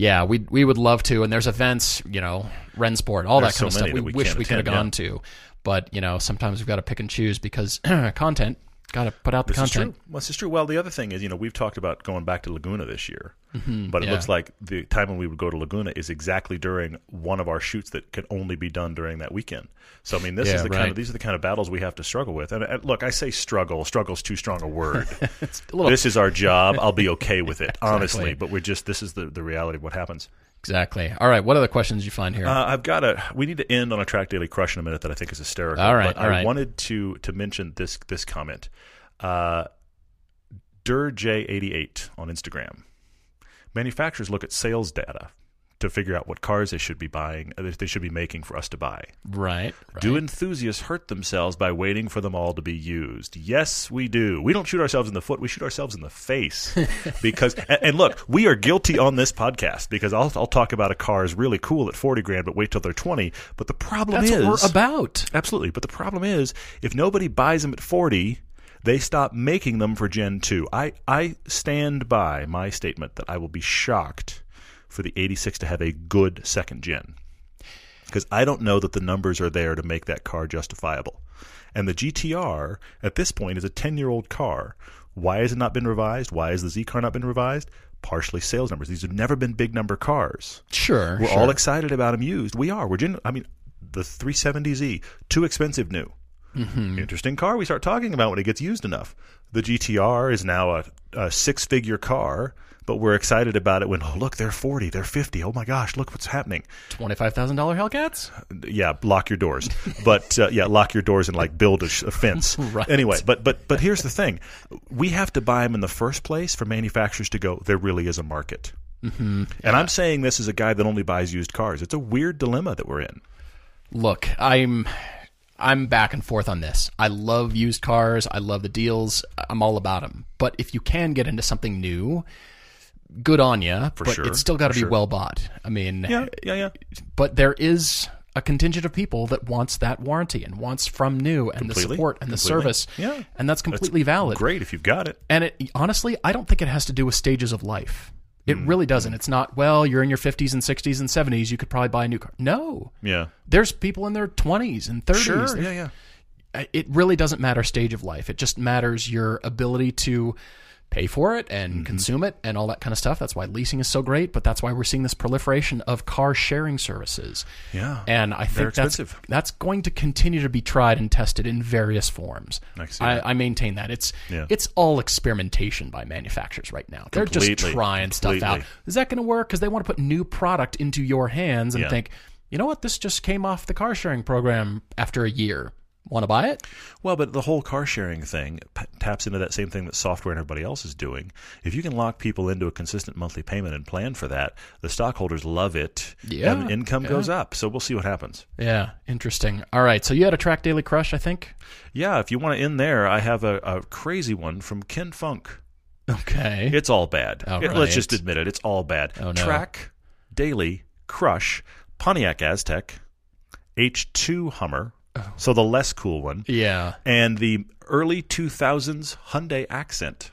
Yeah, we we would love to, and there's events, you know, Rennsport, all There's that kind of stuff. We, we wish we could have attend, yeah. gone to, but you know, sometimes we've got to pick and choose because (clears throat) content. Got to put out the This is true. Well, this is true. Well, the other thing is, you know, we've talked about going back to Laguna this year, but it Mm-hmm. yeah. looks like the time when we would go to Laguna is exactly during one of our shoots that can only be done during that weekend. So, I mean, this Yeah, is the kind of these are the kind of battles we have to struggle with. And, and look, I say struggle. Struggle's too strong a word. (laughs) It's a little this is our job. I'll be okay with it, (laughs) honestly. But we're just this is the the reality of what happens. Exactly. All right, what other questions you find here? Uh, I've got a. We need to end on a track daily crush in a minute that I think is hysterical. All right, but all I wanted to to mention this this comment. Uh, DurJ88 on Instagram. Manufacturers look at sales data to figure out what cars they should be buying, uh, they should be making for us to buy. right. right. Do enthusiasts hurt themselves by waiting for them all to be used? Yes, we do. We don't shoot ourselves in the foot; we shoot ourselves in the face. (laughs) because, and, and look, we are guilty on this podcast because I'll, I'll talk about a car is really cool at forty grand, but wait till they're twenty. But the problem That's is, what we're about. absolutely. But the problem is, if nobody buys them at forty. They stop making them for Gen 2. I, I stand by my statement that I will be shocked for the 86 to have a good second gen because I don't know that the numbers are there to make that car justifiable. And the GTR at this point is a 10 year old car. Why has it not been revised? Why has the Z car not been revised? Partially sales numbers. These have never been big number cars. Sure. We're sure. all excited about them used. We are. We're gen- I mean, the 370Z, too expensive new. Mm-hmm. Interesting car we start talking about when it gets used enough. The GTR is now a, a six figure car, but we're excited about it when, oh, look, they're 40, they're 50. Oh my gosh, look what's happening. Twenty-five thousand dollar Hellcats. Yeah, lock your doors. (laughs) But uh, yeah, lock your doors and like build a, sh- a fence. (laughs) Right. Anyway, but but but here's the thing: we have to buy them in the first place for manufacturers to go. There really is a market. Mm-hmm. And I'm saying this as a guy that only buys used cars. It's a weird dilemma that we're in. Look, I'm I'm back and forth on this. I love used cars. I love the deals. I'm all about them. But if you can get into something new, good on you. For but sure, it's still got to be sure. well bought. I mean, Yeah, yeah, yeah. but there is a contingent of people that wants that warranty and wants from new and the support and the service. Yeah. And that's completely valid. Great if you've got it. And it honestly, I don't think it has to do with stages of life. It Mm. really doesn't. It's not, well, you're in your 50s and 60s and 70s, you could probably buy a new car. No. Yeah. There's people in their 20s and 30s. Sure. There's- Yeah, yeah. It really doesn't matter stage of life. It just matters your ability to pay for it and Mm-hmm. consume it and all that kind of stuff. That's why leasing is so great, but that's why we're seeing this proliferation of car sharing services. Yeah. And I think that's that's going to continue to be tried and tested in various forms. I. I, I maintain that it's Yeah. it's all experimentation by manufacturers right now. They're just Completely. trying stuff out. Is that going to work? Because they want to put new product into your hands and Yeah. think, you know what, this just came off the car sharing program after a year. Want to buy it? Well, but the whole car sharing thing p- taps into that same thing that software and everybody else is doing. If you can lock people into a consistent monthly payment and plan for that, the stockholders love it. Yeah, And income yeah. goes up. So we'll see what happens. Yeah, interesting. All right, so you had a track daily crush, I think. Yeah, if you want to end there, I have a, a crazy one from Ken Funk. Okay. It's all bad. All It- Let's just admit it. It's all bad. Oh, no. Track, Daily, Crush, Pontiac Aztek, H2 Hummer, Oh. so the less cool one, yeah. and the early 2000s Hyundai Accent.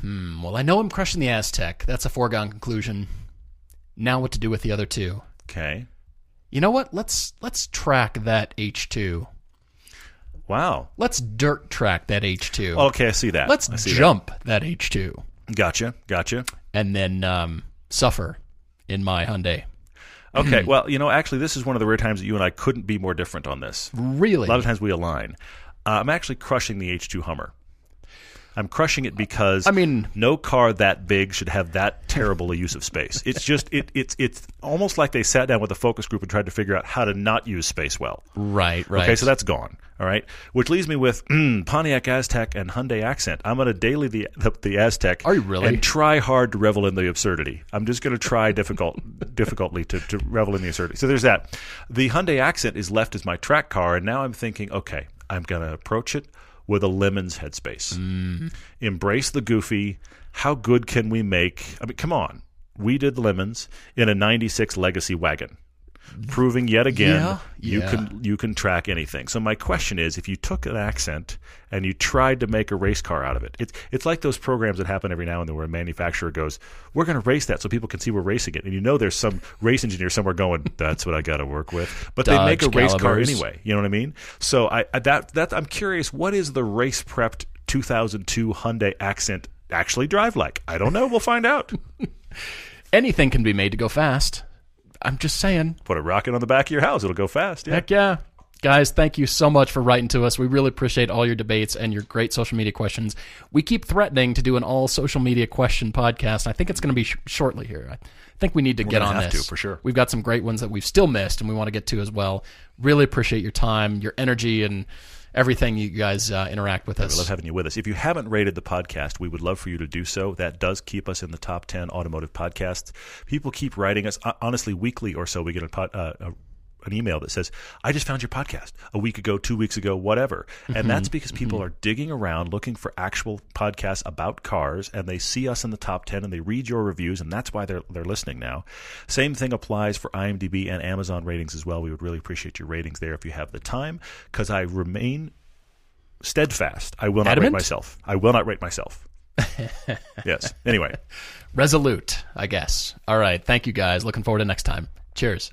Hmm, well, I know I'm crushing the Aztek. That's a foregone conclusion. Now, what to do with the other two? Okay. You know what? Let's let's track that H2. Wow. Let's dirt track that H2. Okay, I see that. Let's see that. jump that. H2 Gotcha. Gotcha. and then um, suffer in my Hyundai. Okay. (clears throat) well, you know, actually, this is one of the rare times that you and I couldn't be more different on this. Really? A lot of times we align. Uh, I'm actually crushing the H2 Hummer. I'm crushing it because I mean- no car that big should have that terrible a use of space. It's just it, it's it's almost like they sat down with a focus group and tried to figure out how to not use space well. right, right. Okay, so that's gone. All right, which leaves me with mm, (clears throat) Pontiac Aztek and Hyundai Accent. I'm going to daily the, the the Aztek. Are you really? And try hard to revel in the absurdity. I'm just going to try difficult (laughs) difficultly to, to revel in the absurdity. So there's that. The Hyundai Accent is left as my track car, and now I'm thinking, okay, I'm going to approach it with a lemons headspace. Mm-hmm. Embrace the goofy. How good can we make? I mean, come on. We did lemons in a '96 Legacy wagon proving yet again Yeah, you yeah. can you can track anything. So my question is, if you took an accent and you tried to make a race car out of it, it's it's like those programs that happen every now and then where a manufacturer goes, "We're going to race that so people can see we're racing it," and you know there's some race engineer somewhere going, (laughs) "That's what I got to work with," but they make a Dodge race car anyway. You know what I mean? So I, I that that I'm curious, what is the race prepped 2002 Hyundai Accent actually drive like? I don't know. We'll find out. (laughs) Anything can be made to go fast. I'm just saying. Put a rocket on the back of your house; it'll go fast. Yeah. Heck yeah. Guys, thank you so much for writing to us. We really appreciate all your debates and your great social media questions. We keep threatening to do an all social media question podcast. I think it's going to be sh- shortly here. I think we need to get gonna on have this to, for sure. We've got some great ones that we've still missed and we want to get to as well. Really appreciate your time, your energy, and everything you guys uh, interact with us. We love having you with us. If you haven't rated the podcast, we would love for you to do so. That does keep us in the top 10 automotive podcasts. People keep writing us. Honestly, weekly or so, we get a, pod, uh, a an email that says, I just found your podcast a week ago, two weeks ago, whatever. And that's mm-hmm. because people mm-hmm. are digging around looking for actual podcasts about cars and they see us in the top 10 and they read your reviews and that's why they're, they're listening now. Same thing applies for IMDb and Amazon ratings as well. We would really appreciate your ratings there if you have the time because I remain steadfast. I will not Adamant? rate myself. I will not rate myself. (laughs) yes. Anyway, Resolute, I guess. All right. Thank you guys. Looking forward to next time. Cheers.